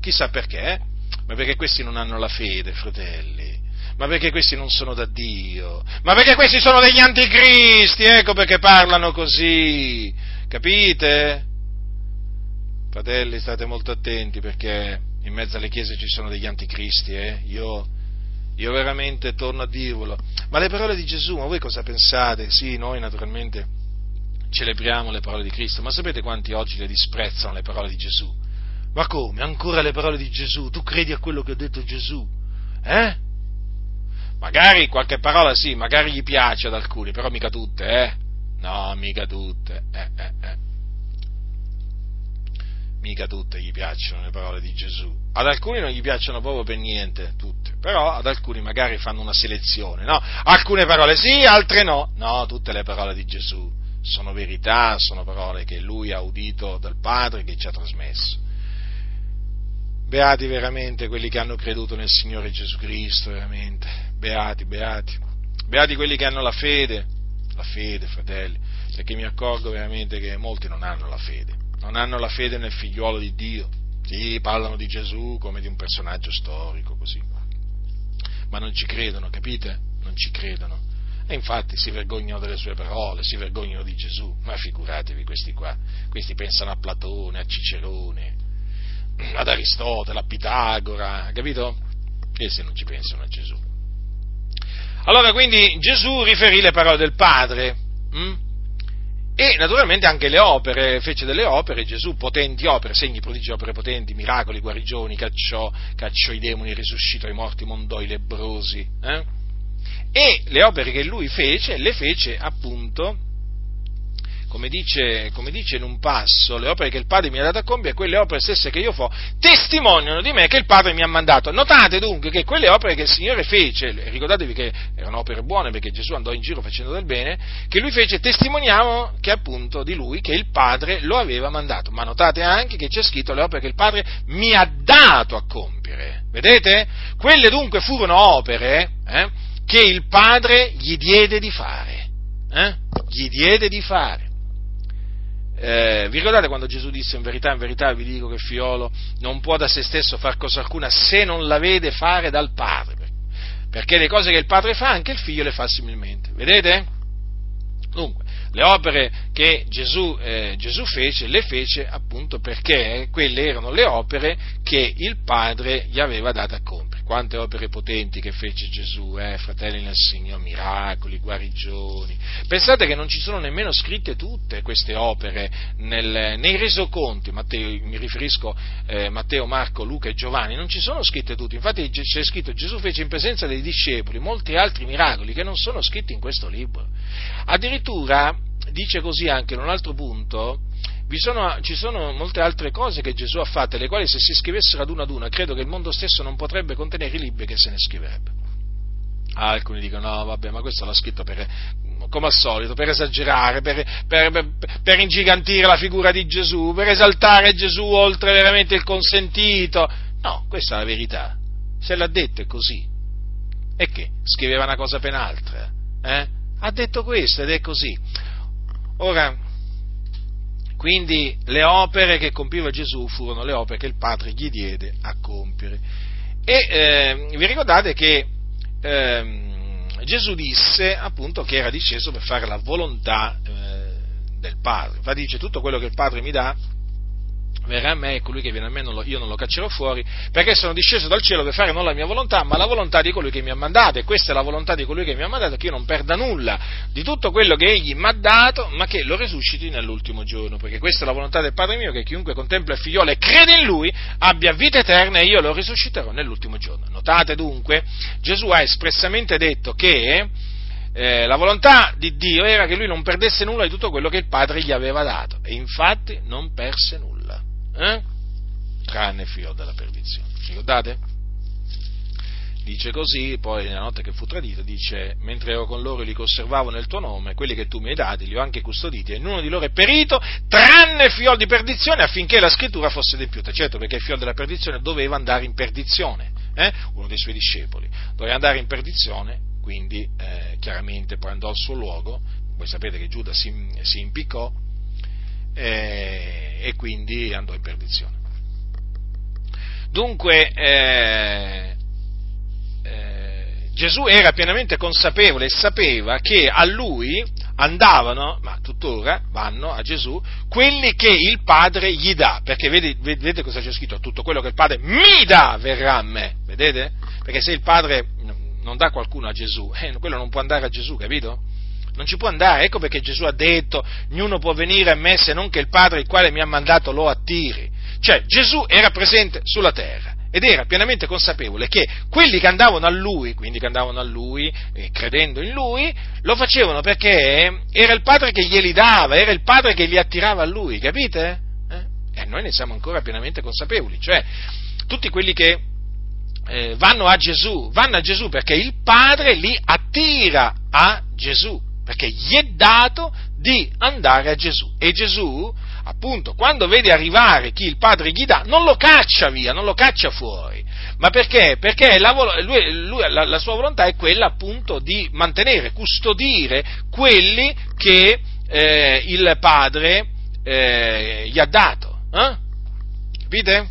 Chissà perché? Ma perché questi non hanno la fede, fratelli. Ma perché questi non sono da Dio? Ma perché questi sono degli anticristi? Ecco perché parlano così. Capite? Fratelli, state molto attenti perché in mezzo alle chiese ci sono degli anticristi, eh? Io, io veramente torno a dirvelo. Ma le parole di Gesù, ma voi cosa pensate? Sì, noi naturalmente celebriamo le parole di Cristo, ma sapete quanti oggi le disprezzano le parole di Gesù? Ma come? Ancora le parole di Gesù? Tu credi a quello che ha detto Gesù? Eh? Magari qualche parola sì, magari gli piace ad alcuni, però mica tutte, eh? No, mica tutte, eh, eh, eh. Mica tutte gli piacciono le parole di Gesù. Ad alcuni non gli piacciono proprio per niente, tutte, però ad alcuni magari fanno una selezione, no? Alcune parole sì, altre no. No, tutte le parole di Gesù sono verità, sono parole che lui ha udito dal Padre che ci ha trasmesso. Beati veramente quelli che hanno creduto nel Signore Gesù Cristo, veramente. Beati, beati. Beati quelli che hanno la fede, la fede, fratelli, perché mi accorgo veramente che molti non hanno la fede. Non hanno la fede nel figliuolo di Dio. Sì, parlano di Gesù come di un personaggio storico, così. Ma non ci credono, capite? Non ci credono. E infatti si vergognano delle sue parole, si vergognano di Gesù. Ma figuratevi questi qua. Questi pensano a Platone, a Cicerone, ad Aristotele, a Pitagora, capito? Essi non ci pensano a Gesù. Allora quindi Gesù riferì le parole del Padre hm? e naturalmente anche le opere, fece delle opere, Gesù potenti opere, segni, prodigi, opere potenti, miracoli, guarigioni, cacciò, cacciò i demoni, risuscitò i morti, mondò i lebrosi. Eh? E le opere che lui fece, le fece appunto come dice, come dice, in un passo, le opere che il Padre mi ha dato a compiere, quelle opere stesse che io fo, testimoniano di me che il Padre mi ha mandato. Notate dunque che quelle opere che il Signore fece, ricordatevi che erano opere buone perché Gesù andò in giro facendo del bene, che lui fece, testimoniamo che appunto di lui, che il Padre lo aveva mandato. Ma notate anche che c'è scritto le opere che il Padre mi ha dato a compiere. Vedete? Quelle dunque furono opere eh, che il Padre gli diede di fare. Eh? Gli diede di fare. Eh, vi ricordate quando Gesù disse in verità, in verità vi dico che il figliolo non può da se stesso fare cosa alcuna se non la vede fare dal padre? Perché le cose che il padre fa anche il figlio le fa similmente. Vedete? Dunque, le opere che Gesù, eh, Gesù fece, le fece appunto perché quelle erano le opere che il padre gli aveva dato a compiere. Quante opere potenti che fece Gesù, eh, fratelli nel Signore, miracoli, guarigioni. Pensate che non ci sono nemmeno scritte tutte queste opere nel, nei resoconti, Matteo, mi riferisco eh, Matteo, Marco, Luca e Giovanni, non ci sono scritte tutte, infatti c'è scritto Gesù fece in presenza dei discepoli molti altri miracoli che non sono scritti in questo libro. Addirittura dice così anche in un altro punto, sono, ci sono molte altre cose che Gesù ha fatte, le quali se si scrivessero ad una ad una, credo che il mondo stesso non potrebbe contenere i libri che se ne scriverebbe. Alcuni dicono, no, vabbè, ma questo l'ha scritto per, come al solito, per esagerare, per, per, per, per, ingigantire la figura di Gesù, per esaltare Gesù oltre veramente il consentito. No, questa è la verità. Se l'ha detto è così. E che? Scriveva una cosa per un'altra. Eh? Ha detto questo ed è così. Ora, quindi le opere che compiva Gesù furono le opere che il Padre gli diede a compiere. E eh, vi ricordate che eh, Gesù disse appunto che era disceso per fare la volontà eh, del Padre. Infatti dice tutto quello che il Padre mi dà verrà a me e colui che viene a me non lo, io non lo caccerò fuori, perché sono disceso dal cielo per fare non la mia volontà, ma la volontà di colui che mi ha mandato, e questa è la volontà di colui che mi ha mandato, che io non perda nulla di tutto quello che egli mi ha dato, ma che lo resusciti nell'ultimo giorno, perché questa è la volontà del Padre mio, che chiunque contempla il figliolo e crede in lui abbia vita eterna e io lo risusciterò nell'ultimo giorno. Notate dunque, Gesù ha espressamente detto che eh, la volontà di Dio era che lui non perdesse nulla di tutto quello che il Padre gli aveva dato, e infatti non perse nulla eh? tranne il figlio della perdizione. Ricordate? Dice così, poi nella notte che fu tradito, dice, mentre ero con loro li conservavo nel tuo nome, quelli che tu mi hai dati li ho anche custoditi e nessuno di loro è perito, tranne il figlio di perdizione, affinché la scrittura fosse adempiuta. Certo, perché il figlio della perdizione doveva andare in perdizione, eh? uno dei suoi discepoli, doveva andare in perdizione, quindi eh, chiaramente poi andò al suo luogo, voi sapete che Giuda si, si impiccò, eh, e quindi andò in perdizione. Dunque, eh, eh, Gesù era pienamente consapevole e sapeva che a lui andavano, ma tuttora vanno a Gesù, quelli che il Padre gli dà, perché vedete, vedete cosa c'è scritto? Tutto quello che il Padre mi dà verrà a me, vedete? Perché se il Padre non dà qualcuno a Gesù, eh, quello non può andare a Gesù, capito? Non ci può andare. Ecco perché Gesù ha detto, ognuno può venire a me se non che il Padre il quale mi ha mandato lo attiri. Cioè Gesù era presente sulla terra ed era pienamente consapevole che quelli che andavano a lui, quindi che andavano a lui, eh, credendo in lui, lo facevano perché era il Padre che glieli dava, era il Padre che li attirava a lui, capite? Eh? E noi ne siamo ancora pienamente consapevoli, cioè tutti quelli che eh, vanno a Gesù, vanno a Gesù perché il Padre li attira a Gesù perché gli è dato di andare a Gesù. E Gesù, appunto, quando vede arrivare chi il Padre gli dà, non lo caccia via, non lo caccia fuori. Ma perché? Perché la, lui, lui, la, la sua volontà è quella appunto di mantenere, custodire quelli che eh, il Padre eh, gli ha dato. Eh? Capite?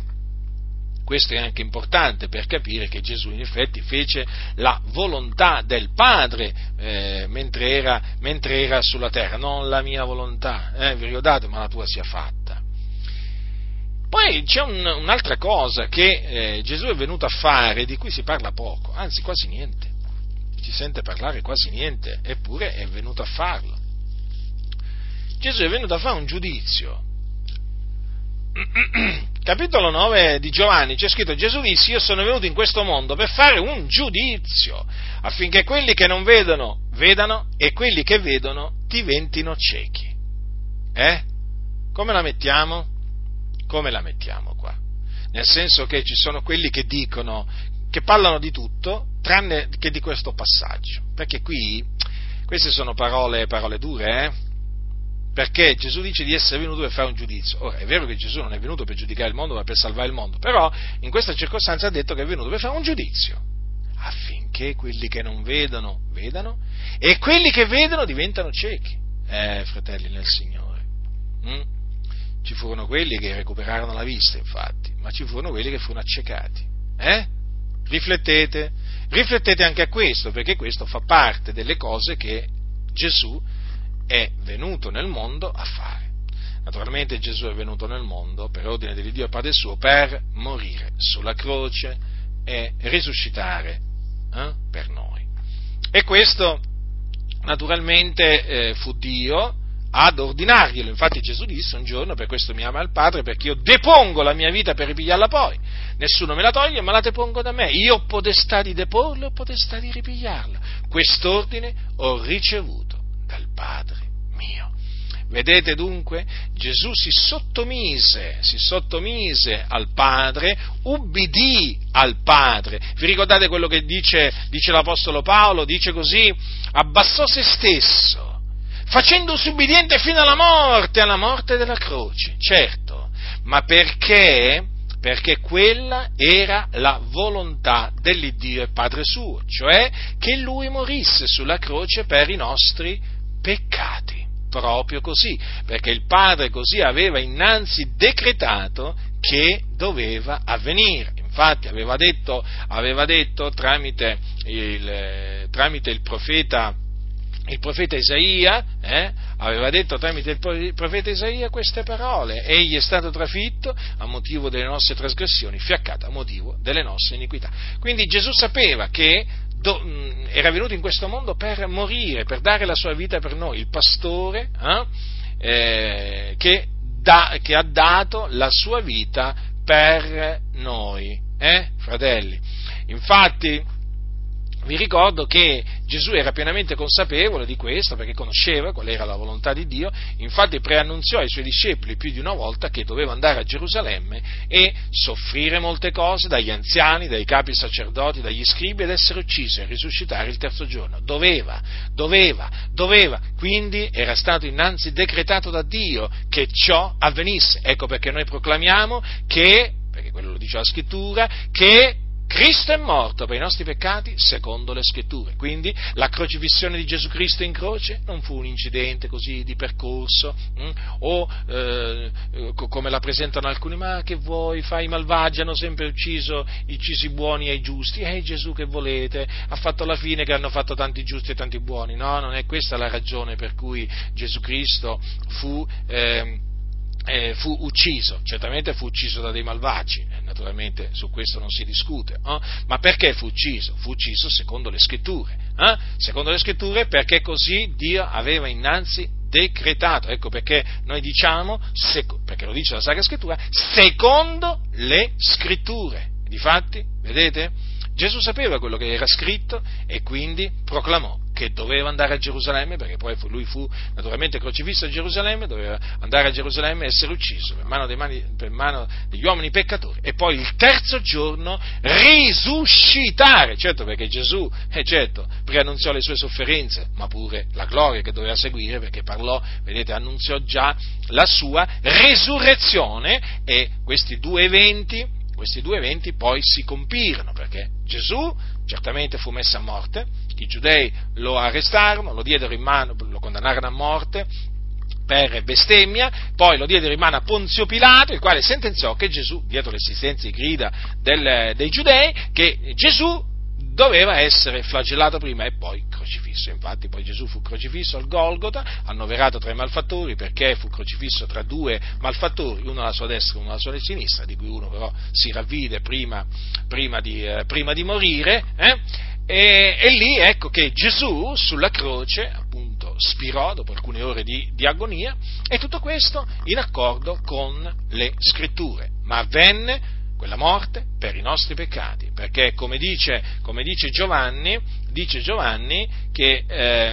Questo è anche importante per capire che Gesù in effetti fece la volontà del Padre eh, mentre, era, mentre, era, sulla terra, non la mia volontà, eh, vi ricordate, ma la tua sia fatta. Poi c'è un, un'altra cosa che eh, Gesù è venuto a fare, di cui si parla poco, anzi quasi niente, si sente parlare quasi niente, eppure è venuto a farlo. Gesù è venuto a fare un giudizio capitolo 9 di Giovanni c'è scritto Gesù disse io sono venuto in questo mondo per fare un giudizio affinché quelli che non vedono vedano e quelli che vedono diventino ciechi. Eh? Come la mettiamo? Come la mettiamo qua? Nel senso che ci sono quelli che dicono, che parlano di tutto, tranne che di questo passaggio. Perché qui, queste sono parole, parole dure, eh? Perché Gesù dice di essere venuto per fare un giudizio. Ora, è vero che Gesù non è venuto per giudicare il mondo, ma per salvare il mondo, però in questa circostanza ha detto che è venuto per fare un giudizio, affinché quelli che non vedono vedano e quelli che vedono diventano ciechi. Eh, fratelli nel Signore. Mm? Ci furono quelli che recuperarono la vista, infatti, ma ci furono quelli che furono accecati. Eh? Riflettete, riflettete anche a questo, perché questo fa parte delle cose che Gesù è venuto nel mondo a fare. Naturalmente Gesù è venuto nel mondo per ordine di Dio Padre suo per morire sulla croce e risuscitare eh, per noi. E questo naturalmente eh, fu Dio ad ordinarglielo. Infatti Gesù disse un giorno, per questo mi ama il Padre, perché io depongo la mia vita per ripigliarla poi. Nessuno me la toglie, ma la depongo da me. Io ho potestà di deporla e ho potestà di ripigliarla. Quest'ordine ho ricevuto dal Padre mio. Vedete dunque, Gesù si sottomise, si sottomise al Padre, ubbidì al Padre. Vi ricordate quello che dice, dice l'Apostolo Paolo? Dice così, abbassò se stesso facendosi ubbidiente fino alla morte, alla morte della croce, certo, ma perché? Perché quella era la volontà dell'Iddio e Padre suo, cioè che lui morisse sulla croce per i nostri peccati. Proprio così, perché il Padre così aveva innanzi decretato che doveva avvenire. Infatti aveva detto, aveva detto tramite, il, tramite il profeta il profeta Isaia eh, aveva detto tramite il profeta Isaia queste parole, egli è stato trafitto a motivo delle nostre trasgressioni, fiaccato a motivo delle nostre iniquità. Quindi Gesù sapeva che era venuto in questo mondo per morire, per dare la sua vita per noi, il pastore eh, eh, che, da, che, ha dato la sua vita per noi, eh, fratelli. Infatti, vi ricordo che Gesù era pienamente consapevole di questo perché conosceva qual era la volontà di Dio, infatti preannunziò ai suoi discepoli più di una volta che doveva andare a Gerusalemme e soffrire molte cose dagli anziani, dai capi sacerdoti, dagli scribi ed essere ucciso e risuscitare il terzo giorno. Doveva, doveva, doveva, quindi era stato innanzi decretato da Dio che ciò avvenisse. Ecco perché noi proclamiamo che, perché quello lo dice la scrittura, che Cristo è morto per i nostri peccati secondo le scritture. Quindi la crocifissione di Gesù Cristo in croce non fu un incidente così di percorso mh? Mm, o eh, come la presentano alcuni, ma che vuoi, fai i malvagi, hanno sempre ucciso, ucciso i buoni e i giusti. E Gesù che volete, ha fatto la fine che hanno fatto tanti giusti e tanti buoni. No, non è questa la ragione per cui Gesù Cristo fu... Eh, eh, fu ucciso, certamente fu ucciso da dei malvagi, eh, naturalmente su questo non si discute, eh? ma perché fu ucciso? Fu ucciso secondo le scritture, eh? secondo le scritture perché così Dio aveva innanzi decretato, ecco perché noi diciamo, perché lo dice la Sacra Scrittura, secondo le scritture, difatti, vedete? Gesù sapeva quello che era scritto e quindi proclamò che doveva andare a Gerusalemme, perché poi lui fu naturalmente crocifisso a Gerusalemme, doveva andare a Gerusalemme e essere ucciso per mano, mani, per mano, degli uomini peccatori. E poi il terzo giorno risuscitare, certo perché Gesù, eh certo, preannunziò le sue sofferenze, ma pure la gloria che doveva seguire, perché parlò, vedete, annunziò già la sua resurrezione e questi due eventi questi due eventi poi si compirono, perché Gesù certamente fu messo a morte, i giudei lo arrestarono, lo mano, lo condannarono a morte per bestemmia, poi lo diedero in mano a Ponzio Pilato, il quale sentenziò che Gesù, dietro l'esistenza e grida del, dei giudei, che Gesù doveva essere flagellato prima e poi crocifisso. Infatti poi Gesù fu crocifisso al Golgota, annoverato tra i malfattori, perché fu crocifisso tra due malfattori, uno alla sua destra e uno alla sua sinistra, di cui uno però si ravvide prima, prima, di, eh, prima di, morire. Eh? E, e, lì ecco che Gesù sulla croce appunto spirò dopo alcune ore di, di agonia e tutto questo in accordo con le scritture, ma avvenne quella morte per i nostri peccati, perché come dice, come dice Giovanni, dice Giovanni che eh,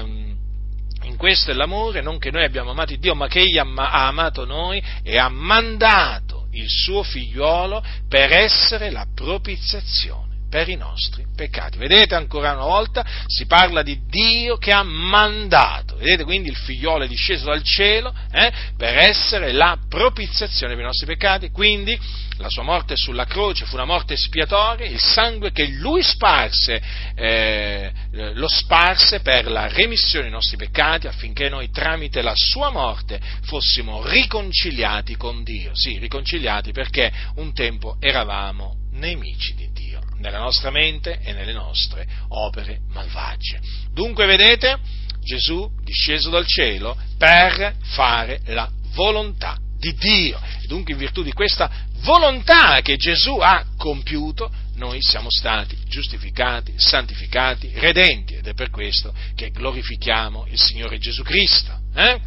in questo è l'amore, non che noi abbiamo amato Dio, ma che Egli ha amato noi e ha mandato il suo figliuolo per essere la propiziazione per i nostri peccati. Vedete ancora una volta si parla di Dio che ha mandato, vedete quindi il figliolo è disceso dal cielo eh, per essere la propiziazione per i nostri peccati, quindi la sua morte sulla croce fu una morte espiatoria, il sangue che lui sparse, eh, lo sparse per la remissione dei nostri peccati affinché noi tramite la sua morte fossimo riconciliati con Dio, sì, riconciliati perché un tempo eravamo nemici di Dio nella nostra mente e nelle nostre opere malvagie. Dunque, vedete, Gesù disceso dal cielo per fare la volontà di Dio. Dunque in virtù di questa volontà che Gesù ha compiuto, noi siamo stati giustificati, santificati, redenti ed è per questo che glorifichiamo il Signore Gesù Cristo. Eh?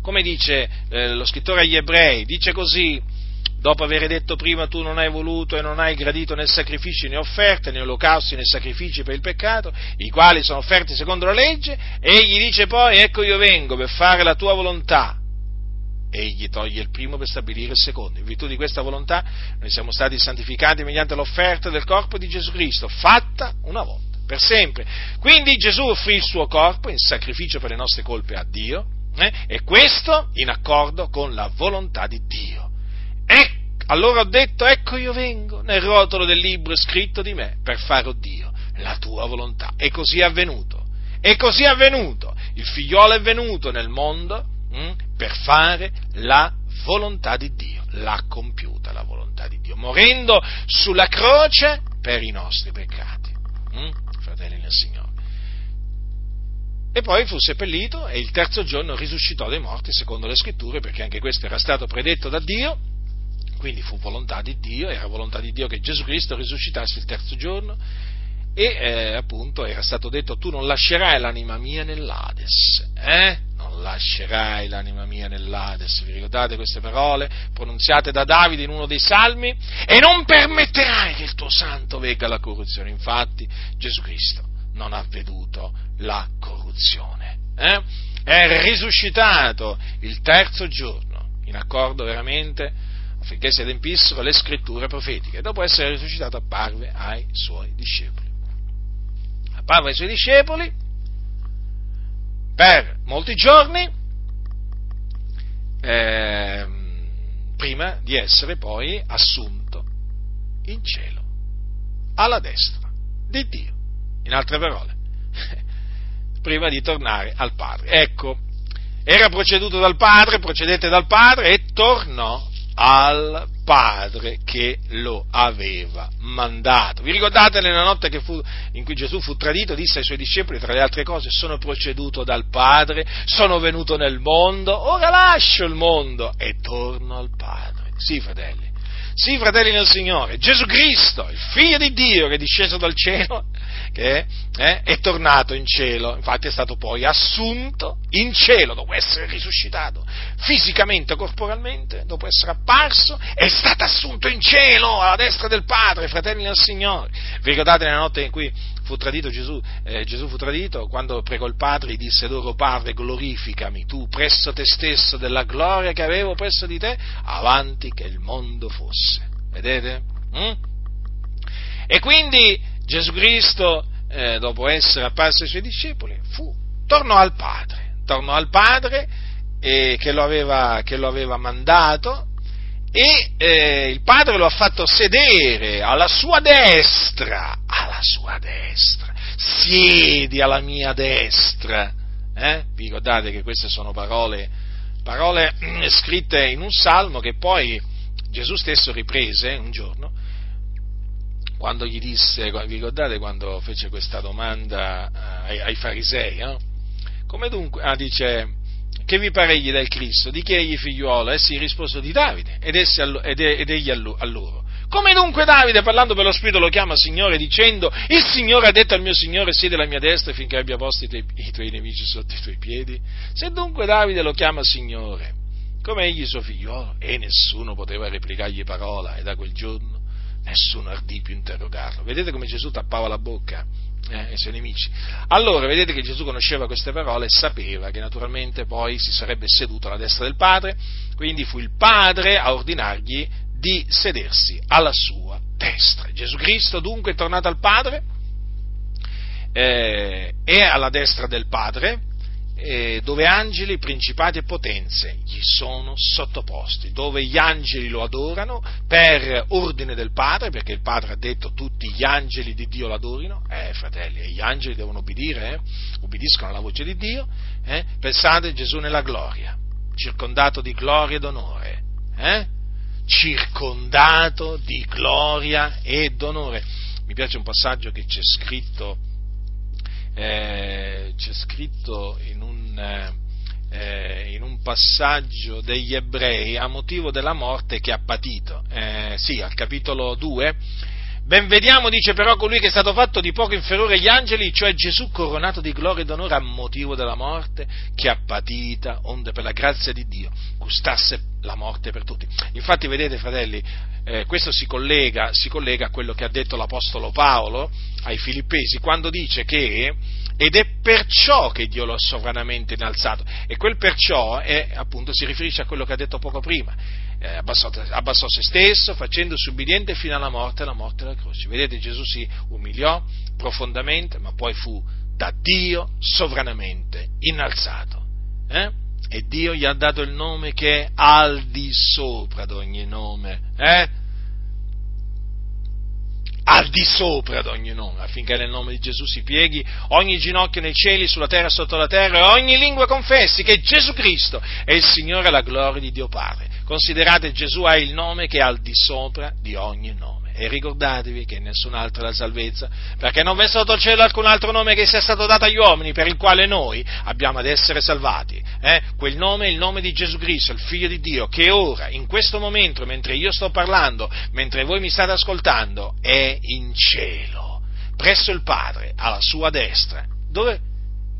Come dice eh, lo scrittore agli ebrei, dice così, dopo aver detto prima tu non hai voluto e non hai gradito né sacrifici né offerte, né olocausti né sacrifici per il peccato, i quali sono offerti secondo la legge, egli dice poi ecco io vengo per fare la tua volontà. Egli toglie il primo per stabilire il secondo. In virtù di questa volontà noi siamo stati santificati mediante l'offerta del corpo di Gesù Cristo, fatta una volta, per sempre. Quindi Gesù offrì il suo corpo in sacrificio per le nostre colpe a Dio, eh? e questo in accordo con la volontà di Dio. E allora ho detto, ecco io vengo, nel rotolo del libro scritto di me, per fare, oh Dio, la tua volontà. E così è avvenuto. E così è avvenuto. Il figliolo è venuto nel mondo mh, hm, per fare la volontà di Dio. L'ha compiuta la volontà di Dio, morendo sulla croce per i nostri peccati. Mh, hm, fratelli nel Signore. E poi fu seppellito e il terzo giorno risuscitò dai morti, secondo le scritture, perché anche questo era stato predetto da Dio quindi fu volontà di Dio, era volontà di Dio che Gesù Cristo risuscitasse il terzo giorno e eh, appunto era stato detto tu non lascerai l'anima mia nell'Ades, eh? Non lascerai l'anima mia nell'Ades, vi ricordate queste parole pronunziate da Davide in uno dei salmi? E non permetterai che il tuo santo vegga la corruzione, infatti Gesù Cristo non ha veduto la corruzione, eh? è risuscitato il terzo giorno, in accordo veramente affinché si adempissero le scritture profetiche. Dopo essere risuscitato apparve ai suoi discepoli. Apparve ai suoi discepoli per molti giorni eh, prima di essere poi assunto in cielo, alla destra di Dio. In altre parole, prima di tornare al Padre. Ecco, era proceduto dal Padre, procedette dal Padre e tornò al Padre che lo aveva mandato. Vi ricordate nella notte fu, in cui Gesù fu tradito, disse ai suoi discepoli, tra le altre cose, sono proceduto dal Padre, sono venuto nel mondo, ora lascio il mondo e torno al Padre. Sì, fratelli. Sì, fratelli nel Signore, Gesù Cristo, il Figlio di Dio che è disceso dal cielo, che eh, è tornato in cielo, infatti è stato poi assunto in cielo dopo essere risuscitato fisicamente, corporalmente, dopo essere apparso, è stato assunto in cielo alla destra del Padre, fratelli nel Signore. Vi ricordate nella notte in cui fu tradito Gesù, eh, Gesù fu tradito quando pregò il Padre, disse loro Padre glorificami tu presso te stesso della gloria che avevo presso di te avanti che il mondo fosse. Vedete? Mm? E quindi Gesù Cristo, eh, dopo essere apparso ai suoi discepoli, fu, tornò al Padre, tornò al Padre eh, che, lo aveva, che, lo aveva, mandato e eh, il Padre lo ha fatto sedere alla sua destra, alla sua destra, siedi alla mia destra. Eh? Vi ricordate che queste sono parole, parole scritte in un salmo che poi Gesù stesso riprese un giorno quando gli disse, vi ricordate quando fece questa domanda eh, ai, ai farisei? Eh? Come dunque? Ah, dice, che vi pare egli del Cristo? Di chi egli figliuolo? Essi risposero di Davide ed, ed, ed egli a loro. Come dunque Davide, parlando per lo Spirito, lo chiama Signore, dicendo, il Signore ha detto al mio Signore, siede alla mia destra finché abbia posti i i tuoi nemici sotto i tuoi piedi? Se dunque Davide lo chiama Signore, come egli suo figliuolo, e nessuno poteva replicargli parola, e da quel giorno nessuno ardì più interrogarlo. Vedete come Gesù tappava la bocca eh, ai suoi nemici? Allora, vedete che Gesù conosceva queste parole e sapeva che naturalmente poi si sarebbe seduto alla destra del Padre, quindi fu il Padre a ordinargli di sedersi alla sua destra. Gesù Cristo dunque è tornato al Padre, eh, è alla destra del Padre, eh, dove angeli, principati e potenze gli sono sottoposti, dove gli angeli lo adorano per ordine del Padre, perché il Padre ha detto tutti gli angeli di Dio l'adorino, eh fratelli, gli angeli devono obbedire, eh? obbediscono alla voce di Dio, eh? pensate Gesù nella gloria, circondato di gloria ed onore, eh? circondato di gloria ed onore. Mi piace un passaggio che c'è scritto eh, c'è scritto in un, eh, in un passaggio degli ebrei a motivo della morte che ha patito. Eh, sì, al capitolo 2 Ben vediamo, dice però, colui che è stato fatto di poco inferiore agli angeli, cioè Gesù coronato di gloria e d'onore a motivo della morte, che ha patita, onde per la grazia di Dio gustasse la morte per tutti. Infatti, vedete, fratelli, eh, questo si collega, si collega a quello che ha detto l'Apostolo Paolo ai Filippesi, quando dice che ed è perciò che Dio lo ha sovranamente innalzato. E quel perciò è, appunto, si riferisce a quello che ha detto poco prima eh, abbassò, abbassò, se stesso, facendosi ubbidiente fino alla morte, alla morte della croce. Vedete, Gesù si umiliò profondamente, ma poi fu da Dio sovranamente innalzato. Eh? E Dio gli ha dato il nome che è al di sopra di ogni nome. Eh? Al di sopra di ogni nome, affinché nel nome di Gesù si pieghi ogni ginocchio nei cieli, sulla terra, sotto la terra, e ogni lingua confessi che Gesù Cristo è il Signore e la gloria di Dio Padre. Considerate Gesù ha il nome che è al di sopra di ogni nome. E ricordatevi che nessun altro è la salvezza, perché non v'è sotto il cielo alcun altro nome che sia stato dato agli uomini per il quale noi abbiamo ad essere salvati. Eh? Quel nome è il nome di Gesù Cristo, il Figlio di Dio, che ora, in questo momento, mentre io sto parlando, mentre voi mi state ascoltando, è in cielo, presso il Padre, alla sua destra, dove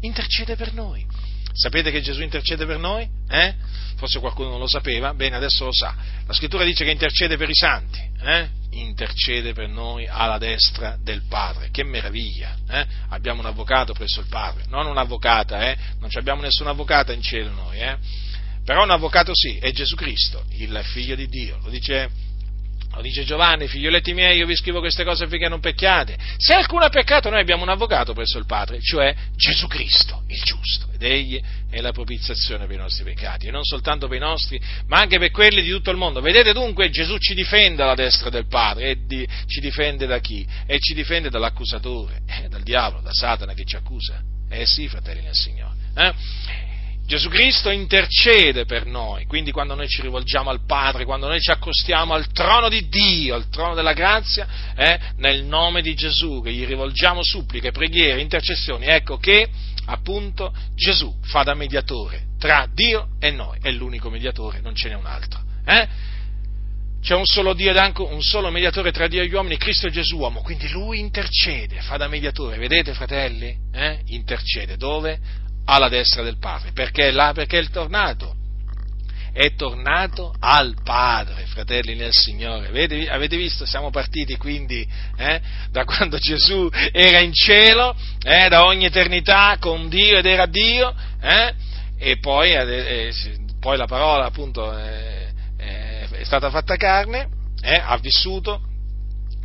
intercede per noi. Sapete che Gesù intercede per noi? Eh? Forse qualcuno non lo sapeva, bene, adesso lo sa. La scrittura dice che intercede per i santi, eh? intercede per noi alla destra del Padre. Che meraviglia! Eh? Abbiamo un avvocato presso il Padre, non un'avvocata, eh? non abbiamo nessuna avvocata in cielo noi, eh? però un avvocato sì, è Gesù Cristo, il figlio di Dio. Lo dice lo dice Giovanni, figlioletti miei, io vi scrivo queste cose affinché non pecchiate. Se alcuno ha peccato, noi abbiamo un avvocato presso il Padre, cioè Gesù Cristo, il giusto. Ed egli è la propiziazione per i nostri peccati, e non soltanto per i nostri, ma anche per quelli di tutto il mondo. Vedete dunque, Gesù ci difende alla destra del Padre, e di, ci difende da chi? E ci difende dall'accusatore, eh, dal diavolo, da Satana che ci accusa. Eh sì, fratelli del Signore. Eh? Gesù Cristo intercede per noi, quindi quando noi ci rivolgiamo al Padre, quando noi ci accostiamo al trono di Dio, al trono della grazia, eh, nel nome di Gesù, che gli rivolgiamo suppliche, preghiere, intercessioni, ecco che appunto Gesù fa da mediatore tra Dio e noi, è l'unico mediatore, non ce n'è un altro. Eh? C'è un solo Dio ed anche un solo mediatore tra Dio e gli uomini, Cristo Gesù uomo, quindi lui intercede, fa da mediatore, vedete fratelli? Eh? Intercede dove? Alla destra del Padre. Perché là? Perché è tornato. È tornato al Padre, fratelli nel Signore. Avete, avete visto? Siamo partiti quindi eh, da quando Gesù era in cielo, eh, da ogni eternità con Dio ed era Dio, eh, e poi, eh, poi, la parola appunto eh, eh, è stata fatta carne, ha vissuto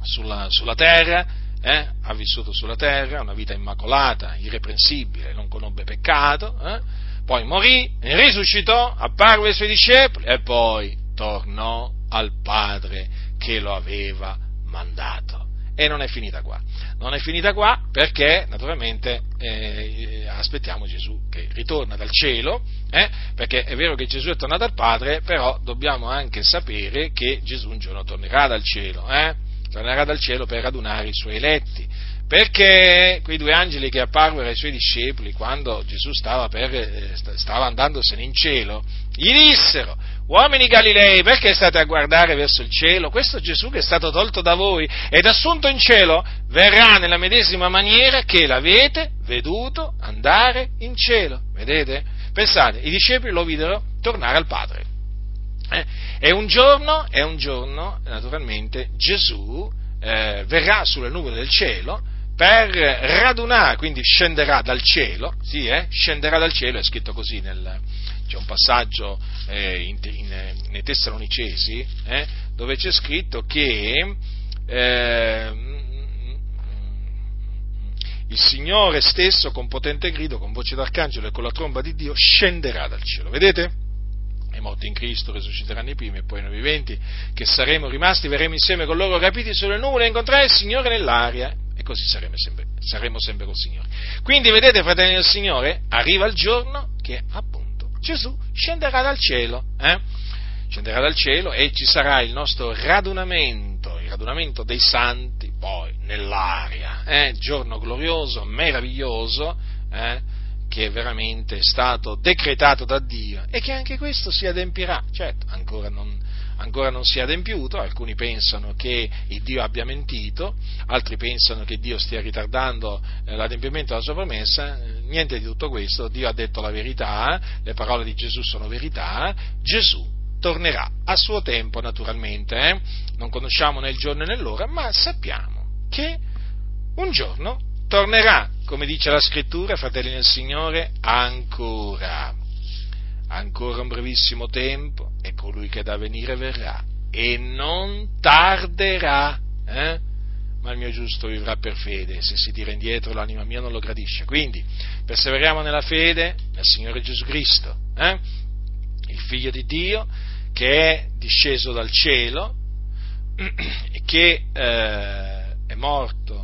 sulla, sulla terra, eh, ha vissuto sulla terra una vita immacolata, irreprensibile, non conobbe peccato, eh, poi morì, risuscitò, apparve ai suoi discepoli e poi tornò al Padre che lo aveva mandato. E non è finita qua. Non è finita qua perché naturalmente eh, aspettiamo Gesù che ritorna dal cielo, eh, perché è vero che Gesù è tornato al Padre, però dobbiamo anche sapere che Gesù un giorno tornerà dal cielo. Eh? Tornerà dal cielo per radunare i suoi eletti. Perché quei due angeli che apparvero ai suoi discepoli quando Gesù stava, per, eh, stava andandosene in cielo, gli dissero, uomini Galilei, perché state a guardare verso il cielo? Questo Gesù che è stato tolto da voi ed assunto in cielo verrà nella medesima maniera che l'avete veduto andare in cielo. Vedete? Pensate, i discepoli lo videro tornare al Padre. Eh? E un giorno, e un giorno, naturalmente, Gesù eh, verrà sulle nuvole del cielo per radunare, quindi scenderà dal cielo, sì, eh? scenderà dal cielo, è scritto così, nel, c'è un passaggio eh, in, in, nei Tessalonicesi eh, dove c'è scritto che eh, il Signore stesso con potente grido, con voce d'arcangelo e con la tromba di Dio scenderà dal cielo. Vedete? I morti in Cristo risusciteranno i primi e poi noi viventi, che saremo rimasti, verremo insieme con loro rapiti sulle nuvole e incontrare il Signore nell'aria e così saremo sempre, saremo sempre col Signore. Quindi vedete, fratelli del Signore, arriva il giorno che appunto Gesù scenderà dal cielo, eh? scenderà dal cielo e ci sarà il nostro radunamento, il radunamento dei santi poi nell'aria, eh? giorno glorioso, meraviglioso, eh? Che veramente è stato decretato da Dio e che anche questo si adempirà. Certo, ancora non, ancora non si è adempiuto, alcuni pensano che Dio abbia mentito, altri pensano che Dio stia ritardando eh, l'adempimento della sua promessa, niente di tutto questo, Dio ha detto la verità, le parole di Gesù sono verità, Gesù tornerà a suo tempo naturalmente, eh? non conosciamo né il giorno né l'ora, ma sappiamo che un giorno tornerà, come dice la scrittura, fratelli del Signore, ancora ancora un brevissimo tempo e colui che da venire verrà e non tarderà, eh? ma il mio giusto vivrà per fede, se si tira indietro l'anima mia non lo gradisce. Quindi perseveriamo nella fede nel Signore Gesù Cristo, eh? il Figlio di Dio che è disceso dal cielo e che eh, è morto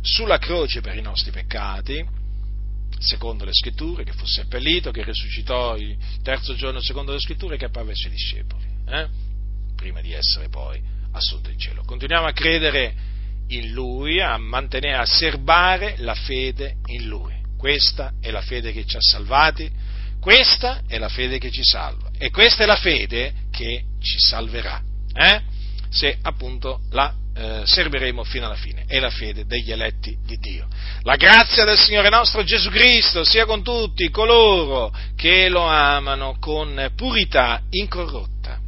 sulla croce per i nostri peccati, secondo le scritture, che fu seppellito, che risuscitò il terzo giorno secondo le scritture e che apparve ai suoi discepoli, eh? prima di essere poi assunto in cielo. Continuiamo a credere in Lui, a mantenere, a serbare la fede in Lui. Questa è la fede che ci ha salvati, questa è la fede che ci salva e questa è la fede che ci salverà. Eh? Se appunto la eh, serviremo fino alla fine, è la fede degli eletti di Dio. La grazia del Signore nostro Gesù Cristo sia con tutti coloro che lo amano con purità incorrotta.